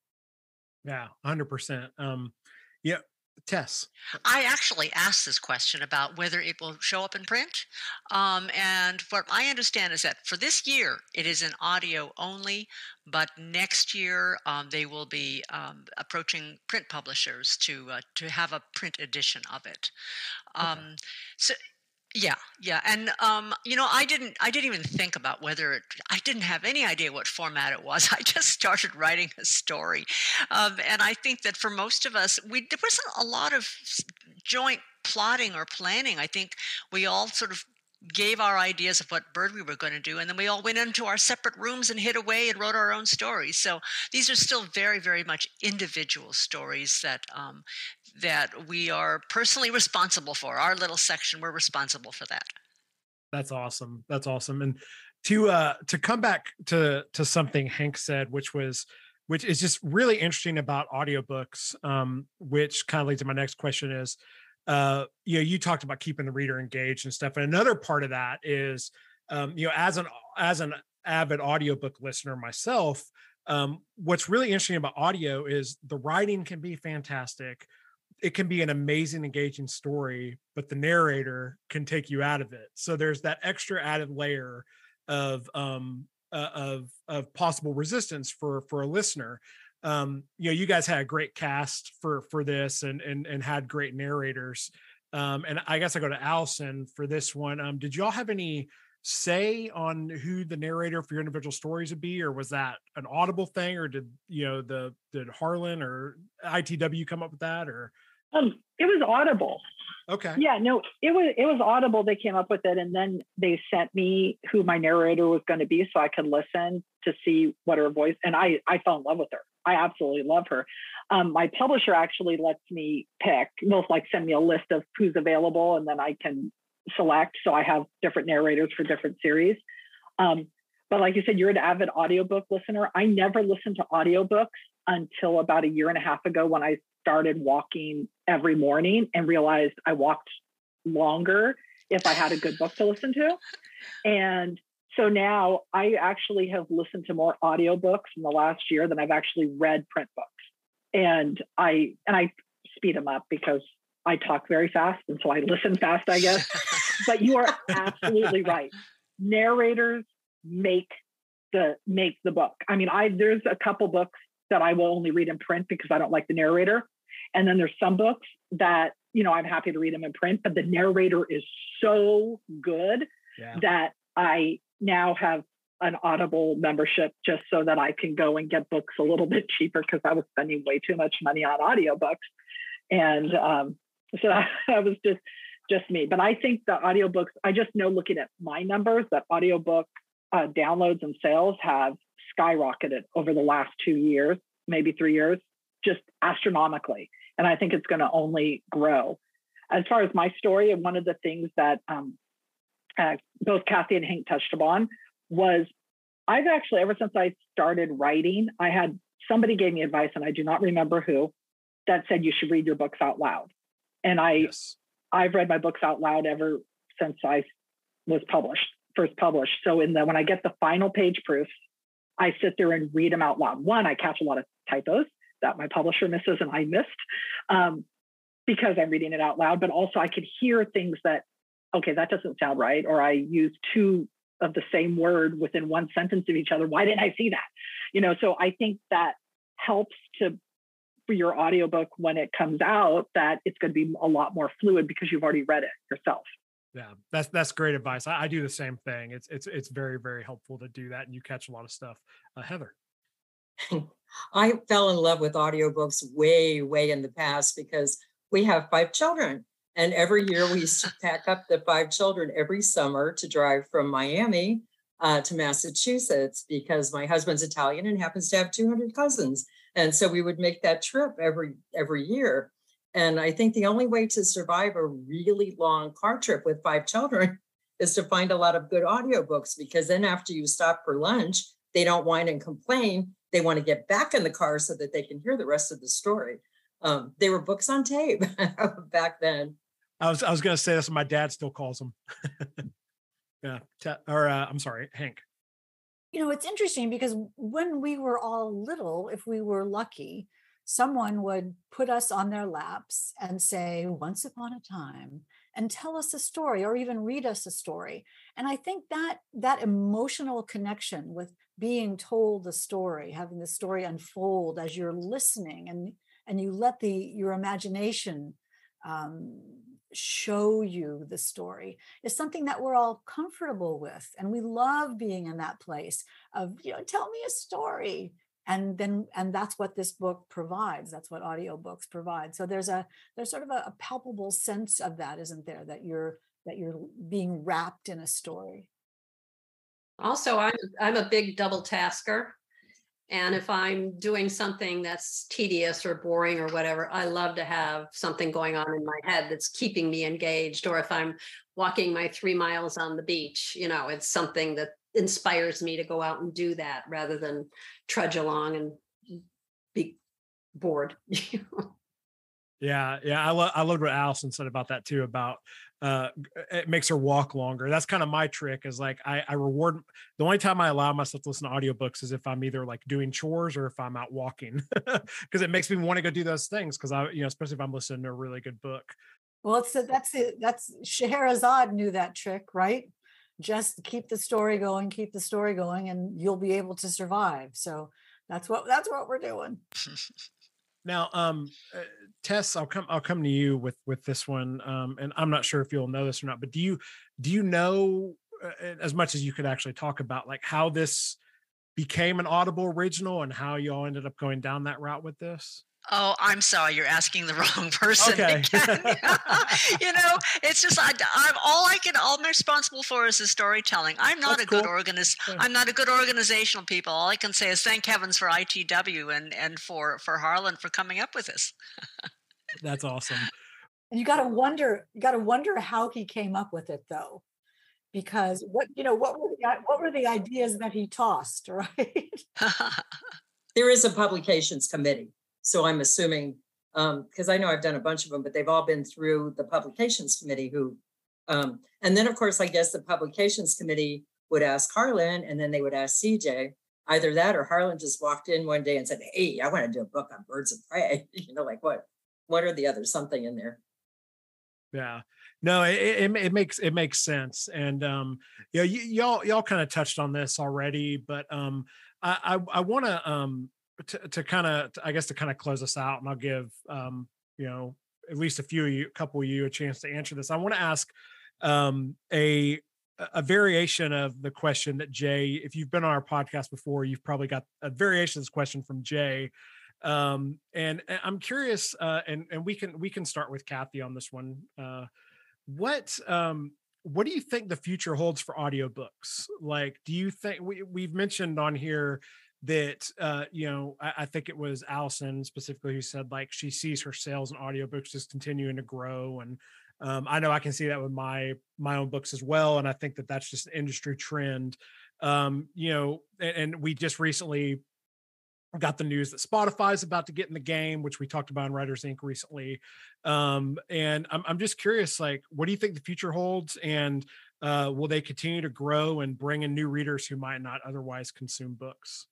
Yeah, hundred percent. Um, yeah, Tess. I actually asked this question about whether it will show up in print. Um, and what I understand is that for this year, it is in audio only, but next year um, they will be um, approaching print publishers to uh, to have a print edition of it. Okay. Um, so yeah, yeah, and um, you know, I didn't, I didn't even think about whether it. I didn't have any idea what format it was. I just started writing a story, um, and I think that for most of us, we there wasn't a lot of joint plotting or planning. I think we all sort of gave our ideas of what bird we were going to do and then we all went into our separate rooms and hid away and wrote our own stories so these are still very very much individual stories that um, that we are personally responsible for our little section we're responsible for that that's awesome that's awesome and to uh to come back to to something hank said which was which is just really interesting about audiobooks um which kind of leads to my next question is uh, you know, you talked about keeping the reader engaged and stuff. And another part of that is, um, you know, as an as an avid audiobook listener myself, um, what's really interesting about audio is the writing can be fantastic. It can be an amazing, engaging story, but the narrator can take you out of it. So there's that extra added layer of um, uh, of of possible resistance for for a listener um, you know, you guys had a great cast for for this and and and had great narrators. Um, and I guess I go to Allison for this one. Um, did y'all have any say on who the narrator for your individual stories would be, or was that an audible thing, or did you know the did Harlan or ITW come up with that, or? Um, it was audible. Okay. Yeah, no, it was it was audible. They came up with it, and then they sent me who my narrator was going to be, so I could listen to see what her voice. And I I fell in love with her. I absolutely love her. Um, my publisher actually lets me pick. They'll like send me a list of who's available, and then I can select. So I have different narrators for different series. Um, but like you said, you're an avid audiobook listener. I never listen to audiobooks until about a year and a half ago when I started walking every morning and realized I walked longer if I had a good book to listen to. And so now I actually have listened to more audiobooks in the last year than I've actually read print books. And I and I speed them up because I talk very fast and so I listen fast, I guess. but you are absolutely right. Narrators make the make the book. I mean, I there's a couple books that I will only read in print because I don't like the narrator. And then there's some books that, you know, I'm happy to read them in print, but the narrator is so good yeah. that I now have an Audible membership just so that I can go and get books a little bit cheaper because I was spending way too much money on audiobooks. And um, so that, that was just just me. But I think the audiobooks, I just know looking at my numbers that audiobook uh, downloads and sales have skyrocketed over the last two years, maybe three years, just astronomically. And I think it's going to only grow. As far as my story, and one of the things that um, uh, both Kathy and Hank touched upon was I've actually, ever since I started writing, I had somebody gave me advice, and I do not remember who, that said you should read your books out loud. And I, yes. I've read my books out loud ever since I was published, first published. So in the when I get the final page proofs, I sit there and read them out loud. One, I catch a lot of typos that my publisher misses and I missed um, because I'm reading it out loud, but also I could hear things that, okay, that doesn't sound right, or I use two of the same word within one sentence of each other. Why didn't I see that? You know, so I think that helps to for your audiobook when it comes out that it's going to be a lot more fluid because you've already read it yourself. Yeah, that's that's great advice. I, I, do the same thing. It's it's it's very very helpful to do that, and you catch a lot of stuff. Uh, Heather, I fell in love with audiobooks way way in the past because we have five children, and every year we used to pack up the five children every summer to drive from Miami uh, to Massachusetts because my husband's Italian and happens to have 200 cousins, and so we would make that trip every every year. And I think the only way to survive a really long car trip with five children is to find a lot of good audiobooks because then after you stop for lunch, they don't whine and complain. They want to get back in the car so that they can hear the rest of the story. Um, they were books on tape back then. I was I was going to say this. My dad still calls them. yeah, or uh, I'm sorry, Hank. You know, it's interesting because when we were all little, if we were lucky, someone would put us on their laps and say, Once upon a time, and tell us a story or even read us a story. And I think that that emotional connection with being told the story, having the story unfold as you're listening and and you let the your imagination um, show you the story is something that we're all comfortable with and we love being in that place of you know tell me a story and then and that's what this book provides that's what audiobooks provide. So there's a there's sort of a, a, palpable sense of that isn't there that you're that you're being wrapped in a story. Also i'm i'm a big double tasker and if i'm doing something that's tedious or boring or whatever i love to have something going on in my head that's keeping me engaged or if i'm walking my three miles on the beach you know it's something that inspires me to go out and do that rather than trudge along and be bored. yeah, yeah, I love I love what Allison said about that too. About uh, it makes her walk longer. That's kind of my trick. Is like I, I reward the only time I allow myself to listen to audiobooks is if I'm either like doing chores or if I'm out walking, because it makes me want to go do those things. Because I, you know, especially if I'm listening to a really good book. Well, it's a, that's it. That's Scheherazade knew that trick, right? Just keep the story going keep the story going and you'll be able to survive. So that's what that's what we're doing. Now um uh, tess i'll come i'll come to you with with this one um and i'm not sure if you'll know this or not but do you do you know uh, as much as you could actually talk about like how this became an audible original and how you all ended up going down that route with this Oh, I'm sorry. You're asking the wrong person. Okay. you know, it's just I, am all I can. All I'm responsible for is the storytelling. I'm not That's a cool. good organist. Yeah. I'm not a good organizational people. All I can say is thank heavens for ITW and and for for Harlan for coming up with this. That's awesome. And you got to wonder. You got to wonder how he came up with it, though, because what you know what were the, what were the ideas that he tossed right? There is a publications committee so i'm assuming because um, i know i've done a bunch of them but they've all been through the publications committee who um, and then of course i guess the publications committee would ask harlan and then they would ask cj either that or harlan just walked in one day and said hey i want to do a book on birds of prey you know like what what are the others something in there? Yeah no it, it, it, makes it makes sense and um you know y- y'all y'all kind of touched on this already but um i i, I want to um to, kind of i guess to kind of close us out and i'll give um you know at least a few of you a couple of you a chance to answer this. I want to ask um a a variation of the question that jay if you've been on our podcast before you've probably got a variation of this question from jay um and, and i'm curious uh and and we can we can start with kathy on this one uh what um what do you think the future holds for audiobooks? Like do you think we, we've mentioned on here that uh you know I, I, think it was allison specifically who said like she sees her sales and audiobooks just continuing to grow and um i know i can see that with my my own books as well and i think that that's just an industry trend. Um you know and, and we just recently got the news that Spotify is about to get in the game, which we talked about in Writers Ink. recently. Um, and I'm, I'm just curious, like, what do you think the future holds? And uh, will they continue to grow and bring in new readers who might not otherwise consume books?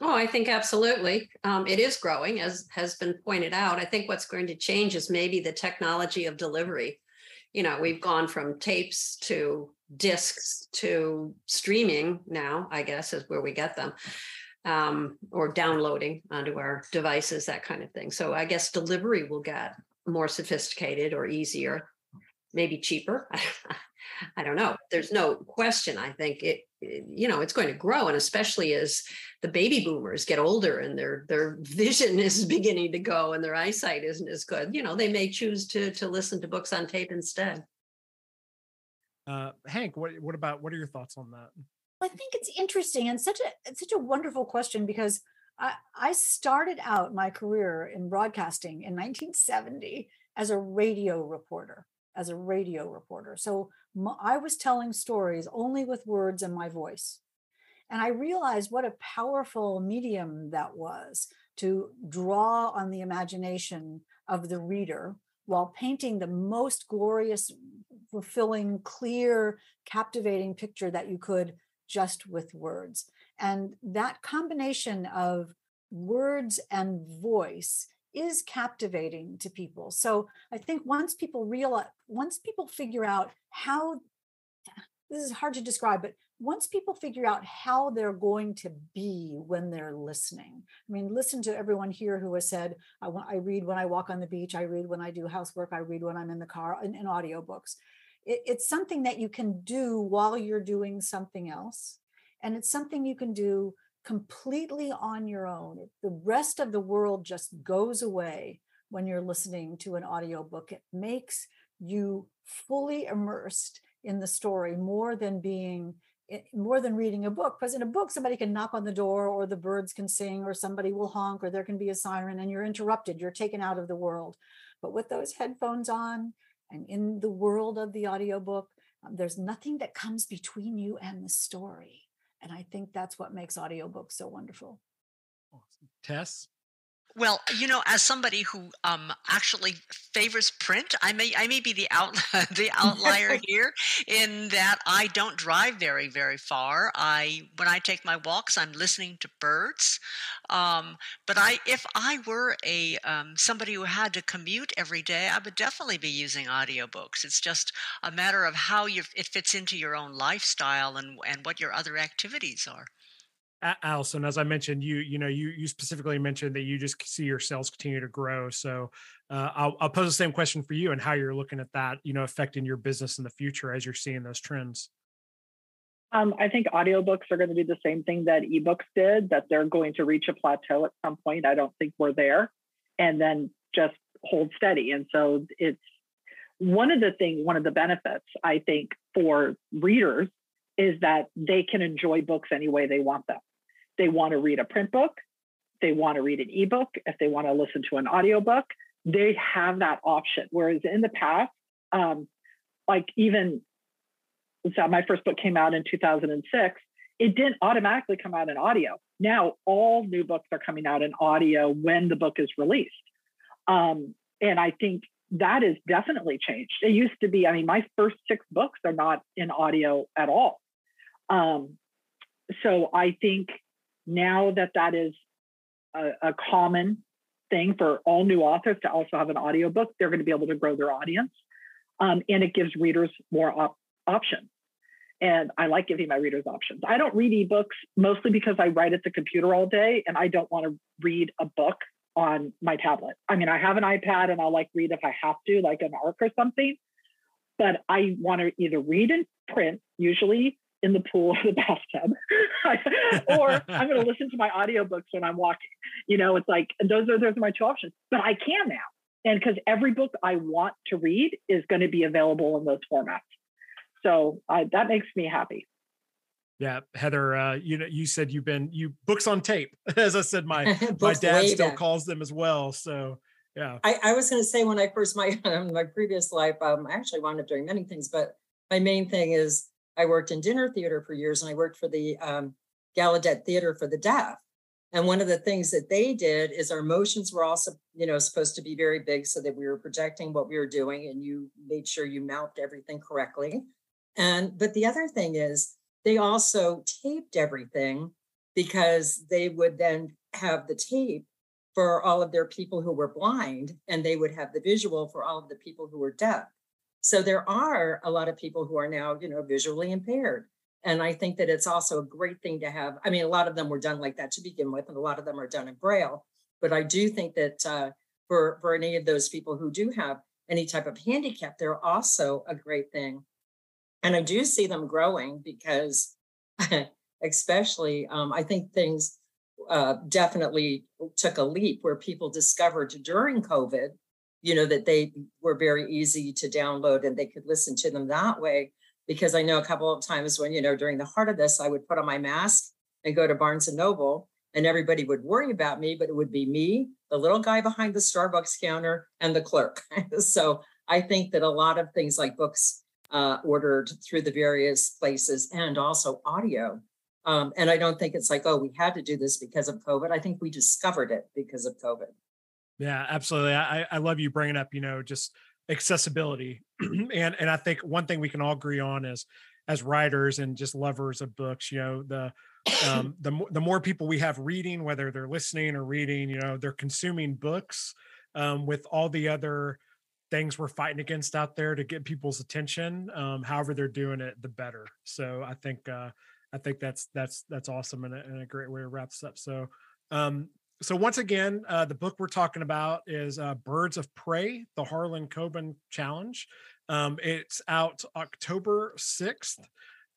Oh, I think absolutely. Um, it is growing, as has been pointed out. I think what's going to change is maybe the technology of delivery. You know, we've gone from tapes to discs to streaming now, I guess, is where we get them um, or downloading onto our devices, that kind of thing. So I guess delivery will get more sophisticated or easier, maybe cheaper. I don't know. There's no question. I think it, you know, it's going to grow, and especially as the baby boomers get older and their their vision is beginning to go and their eyesight isn't as good. You know, they may choose to to listen to books on tape instead. Uh, Hank, what what about what are your thoughts on that? I think it's interesting and such a it's such a wonderful question because I, I started out my career in broadcasting in 1970 as a radio reporter, as a radio reporter. So I was telling stories only with words and my voice. And I realized what a powerful medium that was to draw on the imagination of the reader while painting the most glorious, fulfilling, clear, captivating picture that you could just with words. And that combination of words and voice is captivating to people. So I think once people realize, once people figure out how, this is hard to describe, but once people figure out how they're going to be when they're listening, I mean, listen to everyone here who has said, I, read when I walk on the beach, I read when I do housework, I read when I'm in the car, in, in audiobooks it, it's something that you can do while you're doing something else. And it's something you can do completely on your own. The rest of the world just goes away when you're listening to an audiobook. It makes you fully immersed in the story more than being eh, more than reading a book because in a book somebody can knock on the door or the birds can sing or somebody will honk or there can be a siren and you're interrupted you're taken out of the world but with those headphones on and in the world of the audiobook, um, there's nothing that comes between you and the story. And I think that's what makes audiobooks so wonderful. Awesome. Tess? Well, you know, as somebody who um, actually favors print, I may I may be the out the outlier here in that I don't drive very very far. I when I take my walks, I'm listening to birds. Um, but I if I were a um, somebody who had to commute every day, I would definitely be using audiobooks. It's just a matter of how you it fits into your own lifestyle and and what your other activities are. Allison, as I mentioned, you you know you you specifically mentioned that you just see your sales continue to grow. So uh, I'll, I'll pose the same question for you and how you're looking at that, you know, affecting your business in the future as you're seeing those trends. Um, I think audiobooks are going to do the same thing that ebooks did, that they're going to reach a plateau at some point. I don't think we're there, and then just hold steady. And so it's one of the things, one of the benefits I think for readers is that they can enjoy books any way they want them they want to read a print book, they want to read an ebook, if they want to listen to an audiobook, they have that option. Whereas in the past, um, like even so my first book came out in 2006, it didn't automatically come out in audio. Now all new books are coming out in audio when the book is released. Um, and I think that has definitely changed. It used to be, I mean, my first six books are not in audio at all. Um, so I think now that that is a, a, common thing for all new authors to also have an audiobook, they're going to be able to grow their audience. Um, and it gives readers more op- options. And I like giving my readers options. I don't read ebooks mostly because I write at the computer all day and I don't want to read a book on my tablet. I mean, I have an iPad and I'll like read if I have to, like an ARC or something. But I want to either read in print, usually in the pool or the bathtub, or I'm going to listen to my audiobooks when I'm walking. You know, it's like those are those are my two options. But I can now. And because every book I want to read is going to be available in those formats. So I, that makes me happy. Yeah, Heather, uh, you know, you said you've been you books on tape. As I said, my my dad still back. calls them as well. So yeah, I, I was going to say when I first my um, my previous life, um, I actually wound up doing many things, but my main thing is I worked in dinner theater for years, and I worked for the um, Gallaudet Theater for the Deaf. And one of the things that they did is our motions were also, you know, supposed to be very big so that we were projecting what we were doing, and you made sure you mapped everything correctly. And but the other thing is they also taped everything because they would then have the tape for all of their people who were blind and they would have the visual for all of the people who were deaf so there are a lot of people who are now you know visually impaired and i think that it's also a great thing to have i mean a lot of them were done like that to begin with and a lot of them are done in braille but i do think that uh, for for any of those people who do have any type of handicap they're also a great thing. And I do see them growing because, especially, um, I think things uh, definitely took a leap where people discovered during COVID, you know, that they were very easy to download and they could listen to them that way. Because I know a couple of times when, you know, during the heart of this, I would put on my mask and go to Barnes and Noble and everybody would worry about me, but it would be me, the little guy behind the Starbucks counter, and the clerk. so I think that a lot of things like books uh, ordered through the various places and also audio. Um, and I don't think it's like, oh, we had to do this because of COVID. I think we discovered it because of COVID. Yeah, absolutely. I, I love you bringing up, you know, just accessibility. and, and I think one thing we can all agree on is as writers and just lovers of books, you know, the, um, the, the more people we have reading, whether they're listening or reading, you know, they're consuming books um, with all the other, things we're fighting against out there to get people's attention. Um, however they're doing it, the better. So I think uh, I think that's that's that's awesome and a, and a great way to wrap this up. So um, so once again, uh, the book we're talking about is uh, Birds of Prey: The Harlan Coben Challenge. Um, it's out October sixth,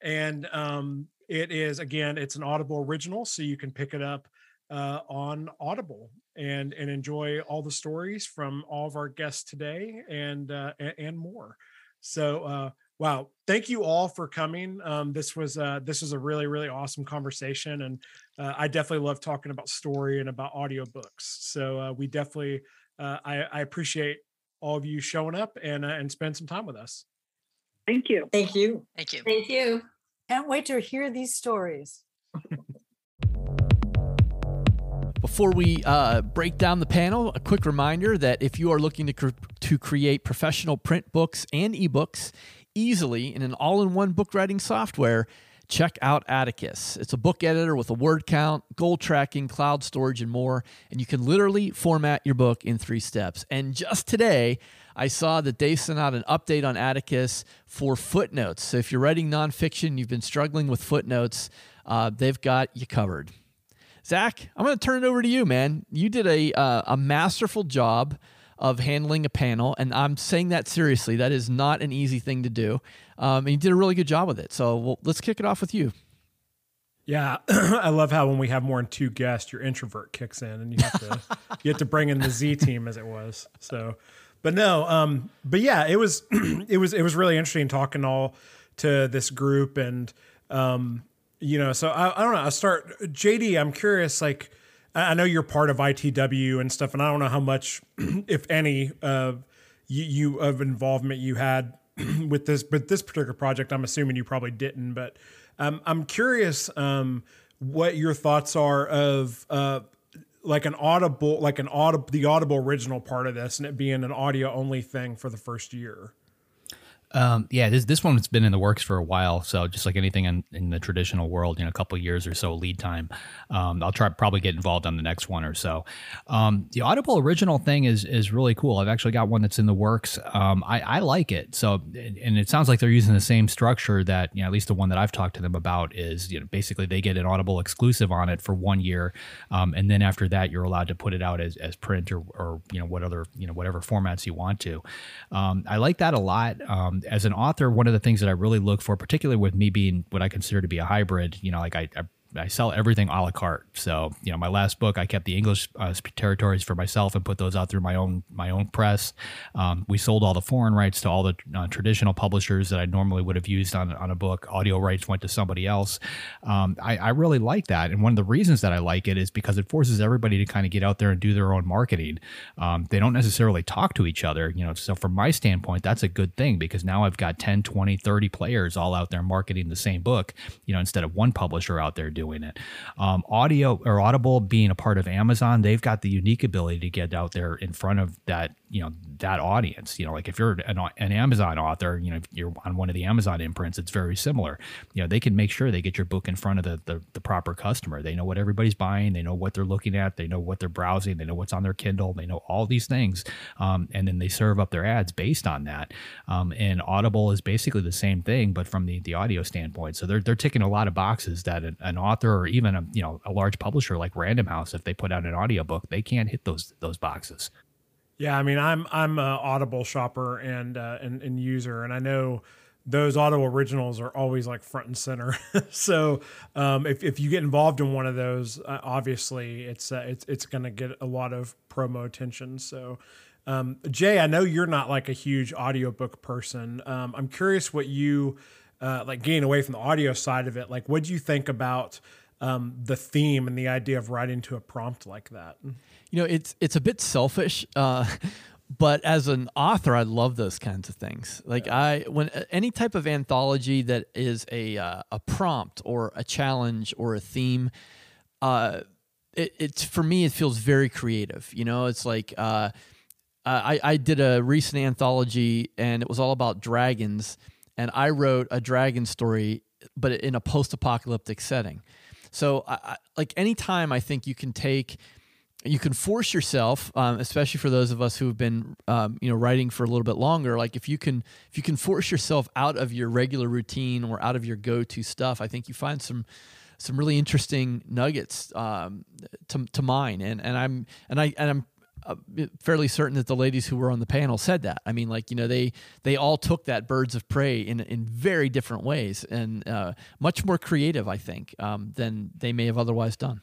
and um, it is again it's an Audible original, so you can pick it up uh, on Audible and and enjoy all the stories from all of our guests today and uh, and more. So uh, wow, thank you all for coming. Um, this was uh, this was a really really awesome conversation, and uh, I definitely love talking about story and about audiobooks. So uh, we definitely uh, I, I appreciate all of you showing up and uh, and spend some time with us. Thank you. Thank you. Thank you. Thank you. Can't wait to hear these stories. Before we uh, break down the panel, a quick reminder that if you are looking to, cr- to create professional print books and ebooks easily in an all in one book writing software, check out Atticus. It's a book editor with a word count, goal tracking, cloud storage, and more. And you can literally format your book in three steps. And just today, I saw that they sent out an update on Atticus for footnotes. So if you're writing nonfiction, you've been struggling with footnotes, uh, they've got you covered. Zach, I'm going to turn it over to you, man. You did a uh, a masterful job of handling a panel, and I'm saying that seriously. That is not an easy thing to do, um, and you did a really good job with it. So well, let's kick it off with you. Yeah, I love how when we have more than two guests, your introvert kicks in, and you have to you have to bring in the Z team as it was. So, but no, um, but yeah, it was it was it was really interesting talking all to this group and um, you know, so I, I don't know. I start JD. I'm curious. Like, I know you're part of ITW and stuff, and I don't know how much, if any, of you, you of involvement you had with this, but this particular project, I'm assuming you probably didn't. But um, I'm curious um, what your thoughts are of uh, like an audible, like an audible, the audible original part of this, and it being an audio only thing for the first year. Um, yeah, this this one's been in the works for a while. So just like anything in, in the traditional world, you know, a couple years or so lead time. Um, I'll try probably get involved on the next one or so. Um, the Audible original thing is is really cool. I've actually got one that's in the works. Um, I, I like it. So and it sounds like they're using the same structure that you know at least the one that I've talked to them about is you know basically they get an Audible exclusive on it for one year, um, and then after that you're allowed to put it out as, as print or, or you know what other you know whatever formats you want to. Um, I like that a lot Um, as an author, one of the things that I really look for, particularly with me being what I consider to be a hybrid, you know, like I, I I sell everything a la carte. So you know, my last book, I kept the English uh, territories for myself and put those out through my own my own press. Um, we sold all the foreign rights to all the uh, traditional publishers that I normally would have used on on a book. Audio rights went to somebody else. Um, I, I really like that, and one of the reasons that I like it is because it forces everybody to kind of get out there and do their own marketing. Um, they don't necessarily talk to each other, you know. So from my standpoint, that's a good thing because now I've got 10, 20, 30 players all out there marketing the same book, you know, instead of one publisher out there doing doing it. Um, audio or Audible being a part of Amazon, they've got the unique ability to get out there in front of that, you know, that audience. You know, like if you're an, an Amazon author, you know, you're on one of the Amazon imprints, it's very similar. You know, they can make sure they get your book in front of the, the, the proper customer. They know what everybody's buying. They know what they're looking at. They know what they're browsing. They know what's on their Kindle. They know all these things. Um, and then they serve up their ads based on that. Um, and Audible is basically the same thing, but from the, the audio standpoint. So they're, they're ticking a lot of boxes that an, an author or even a, you know, a large publisher like Random House, if they put out an audiobook, they can't hit those, those boxes. Yeah, I mean, I'm I'm a Audible shopper and uh, and, and user, and I know those auto originals are always like front and center. so um, if, if you get involved in one of those, uh, obviously it's uh, it's it's going to get a lot of promo attention. So um, Jay, I know you're not like a huge audiobook person. Um, I'm curious what you uh, like getting away from the audio side of it. Like, what do you think about um, the theme and the idea of writing to a prompt like that? You know, it's it's a bit selfish. Uh, but as an author, I love those kinds of things. Like yeah. I, when any type of anthology that is a uh, a prompt or a challenge or a theme, uh, it, it's for me it feels very creative. You know, it's like uh, I I did a recent anthology and it was all about dragons, and I wrote a dragon story, but in a post apocalyptic setting. So I, I, like anytime I think you can take you can force yourself, um, especially for those of us who have been, um, you know, writing for a little bit longer. Like if you can, if you can force yourself out of your regular routine or out of your go-to stuff, I think you find some, some really interesting nuggets um, to to mine. And and I'm and I and I'm uh, fairly certain that the ladies who were on the panel said that. I mean, like you know, they they all took that birds of prey in in very different ways and uh, much more creative, I think, um, than they may have otherwise done.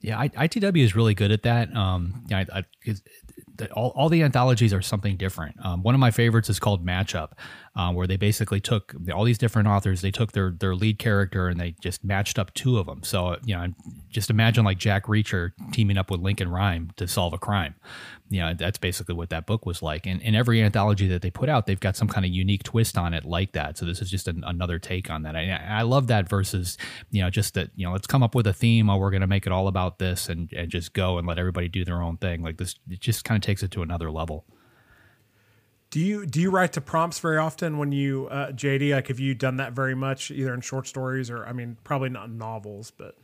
Yeah, I, ITW is really good at that. Um, I, I, all, all the anthologies are something different. Um, one of my favorites is called Matchup, uh, where they basically took all these different authors, they took their their lead character and they just matched up two of them. So you know, just imagine like Jack Reacher teaming up with Lincoln Rhyme to solve a crime. You know, that's basically what that book was like. And in every anthology that they put out, they've got some kind of unique twist on it like that. So this is just an, another take on that. I, I love that versus you know just that you know let's come up with a theme. Oh, we're going to make it all about this and and just go and let everybody do their own thing. Like this, it just kind of takes it to another level. Do you do you write to prompts very often when you uh, JD? Like, have you done that very much, either in short stories or I mean, probably not novels, but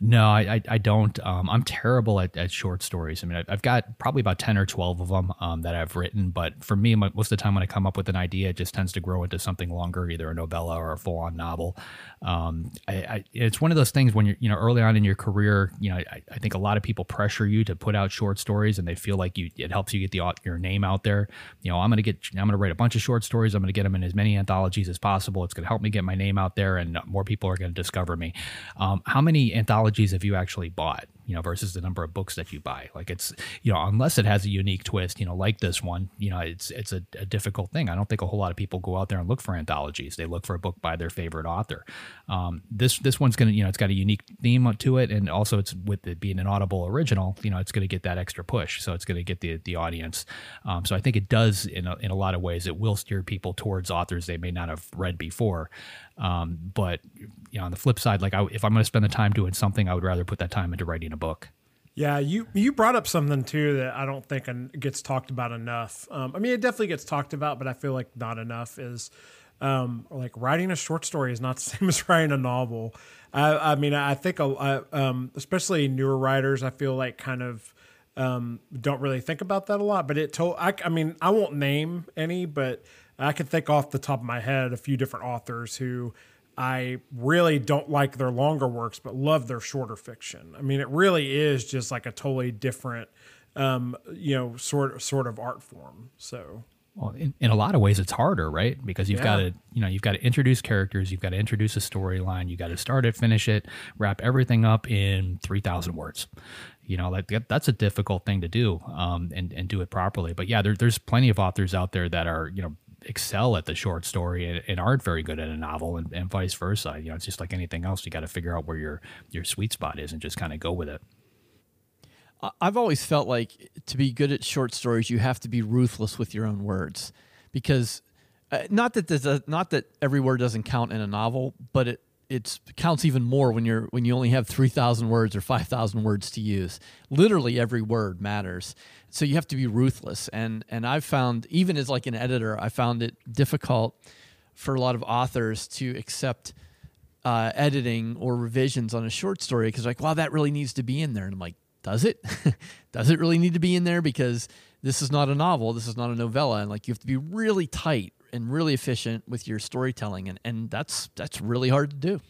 no, I, I, I don't. Um, I'm terrible at, at short stories. I mean, I've got probably about 10 or 12 of them um, that I've written. But for me, most of the time when I come up with an idea, it just tends to grow into something longer, either a novella or a full on novel. Um, I, I, it's one of those things when you're, you know, early on in your career, you know, I, I, think a lot of people pressure you to put out short stories and they feel like you, it helps you get the, your name out there. You know, I'm to get, I'm to write a bunch of short stories. I'm to get them in as many anthologies as possible. It's to help me get my name out there and more people are to discover me. Um, how many anthologies have you actually bought? You know, versus the number of books that you buy. Like it's, you know, unless it has a unique twist, you know, like this one, you know, it's it's a, a difficult thing. I don't think a whole lot of people go out there and look for anthologies. They look for a book by their favorite author. Um, this this one's gonna, you know, it's got a unique theme to it, and also it's with it being an Audible original, you know, it's gonna get that extra push. So it's gonna get the the audience. Um, so I think it does in a, in a lot of ways. It will steer people towards authors they may not have read before. Um, but you know, on the flip side, like I, if I'm going to spend the time doing something, I would rather put that time into writing a book. Yeah, you you brought up something too that I don't think gets talked about enough. Um, I mean, it definitely gets talked about, but I feel like not enough is um, like writing a short story is not the same as writing a novel. I, I mean, I think a, um, especially newer writers, I feel like kind of um, don't really think about that a lot. But it told, I, I mean, I won't name any, but I can think off the top of my head a few different authors who I really don't like their longer works, but love their shorter fiction. I mean, it really is just like a totally different, um, you know, sort sort of art form. So. Well, in, in a lot of ways, it's harder, right? Because you've yeah. got to, you know, you've got to introduce characters, you've got to introduce a storyline, you got to start it, finish it, wrap everything up in three thousand words you know like that's a difficult thing to do um, and, and do it properly but yeah there, there's plenty of authors out there that are you know excel at the short story and, and aren't very good at a novel and, and, vice versa. You know, it's just like anything else. You got to figure out where your your sweet spot is and just kind of go with it. I've always felt like to be good at short stories, you have to be ruthless with your own words, because uh, not that there's a, not that every word doesn't count in a novel, but it it counts even more when you're when you only have 3000 words or 5000 words to use literally every word matters so you have to be ruthless. And and i've found even as like an editor i found it difficult for a lot of authors to accept uh, editing or revisions on a short story because like wow that really needs to be in there. And i'm like does it? Does it really need to be in there? Because this is not a novel this is not a novella and like you have to be really tight and really efficient with your storytelling. And and that's that's really hard to do.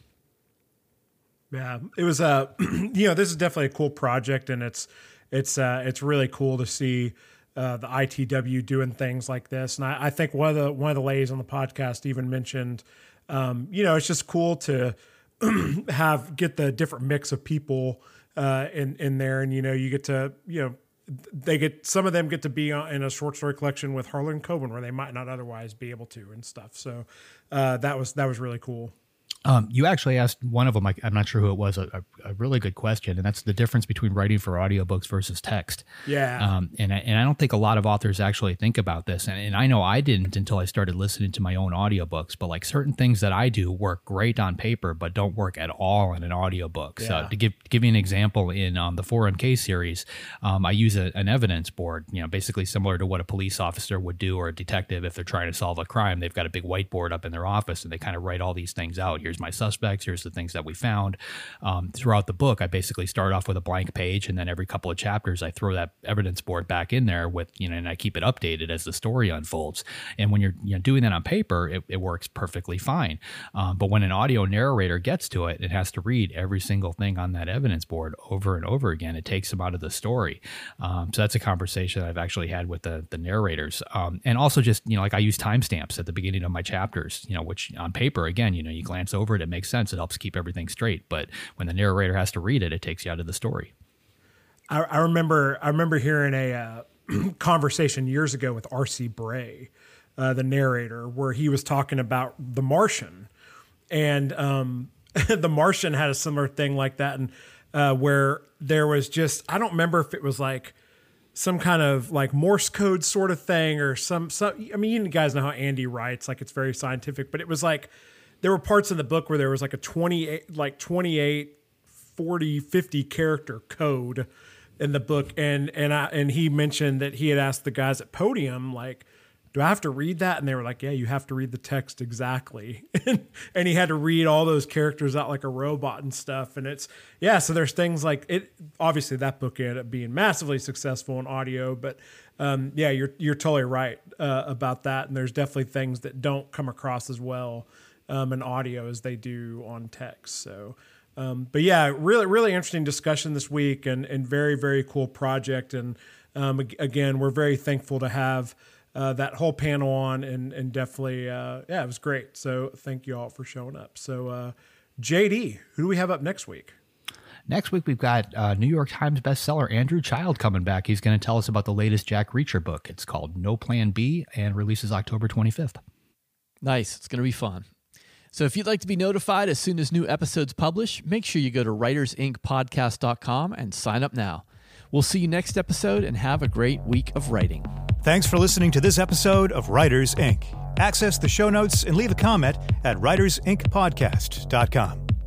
Yeah it was uh you know this is definitely a cool project and it's it's uh it's really cool to see uh, the ITW doing things like this, and I, I, think one of the one of the ladies on the podcast even mentioned, um, you know, it's just cool to have get the different mix of people uh, in in there, and you know, you get to you know they get some of them get to be in a short story collection with Harlan Coben where they might not otherwise be able to and stuff. So uh, that was that was really cool. Um, you actually asked one of them, I, am not sure who it was, a, a, really good question, and that's the difference between writing for audiobooks versus text. Yeah. Um, and, I, and I don't think a lot of authors actually think about this. And, and I know I didn't until I started listening to my own audiobooks, but like certain things that I do work great on paper, but don't work at all in an audiobook. Yeah. So to give, give you an example, in um, the 4MK series, um, I use a, an evidence board, you know, basically similar to what a police officer would do or a detective if they're trying to solve a crime. They've got a big whiteboard up in their office and they kind of write all these things out here's my suspects, here's the things that we found. Um, throughout the book, I basically start off with a blank page, and then every couple of chapters, I throw that evidence board back in there with, you know, and I keep it updated as the story unfolds. And when you're you know, doing that on paper, it, it works perfectly fine. Um, but when an audio narrator gets to it, it has to read every single thing on that evidence board over and over again. It takes them out of the story. Um, so that's a conversation I've actually had with the, the narrators. Um, and also just, you know, like I use timestamps at the beginning of my chapters, you know, which on paper, again, you know, you glance over it, it makes sense. It helps keep everything straight. But when the narrator has to read it, it takes you out of the story. I, I remember I remember hearing a uh, conversation years ago with R.C. Bray, uh, the narrator, where he was talking about The Martian, and um, The Martian had a similar thing like that, and uh, where there was just I don't remember if it was like some kind of like Morse code sort of thing or some some I mean you guys know how Andy writes like it's very scientific but it was like there were parts in the book where there was like a 28 like 28 40 50 character code in the book and and I and he mentioned that he had asked the guys at podium like do I have to read that? And they were like, yeah, you have to read the text exactly. and he had to read all those characters out like a robot and stuff. And it's, yeah, so there's things like it, obviously that book ended up being massively successful in audio, but um, yeah, you're, you're totally right uh, about that. And there's definitely things that don't come across as well um, in audio as they do on text. So, um, but yeah, really, really interesting discussion this week, and and very, very cool project. And um, again, we're very thankful to have uh, that whole panel on, and and definitely, uh, yeah, it was great. So thank you all for showing up. So, uh, JD, who do we have up next week? Next week, we've got uh, New York Times bestseller Andrew Child coming back. He's going to tell us about the latest Jack Reacher book. It's called No Plan B and releases October 25th. Nice. It's going to be fun. So if you'd like to be notified as soon as new episodes publish, make sure you go to writersinkpodcast.com and sign up now. We'll see you next episode and have a great week of writing. Thanks for listening to this episode of Writers Ink. Access the show notes and leave a comment at writersinkpodcast.com.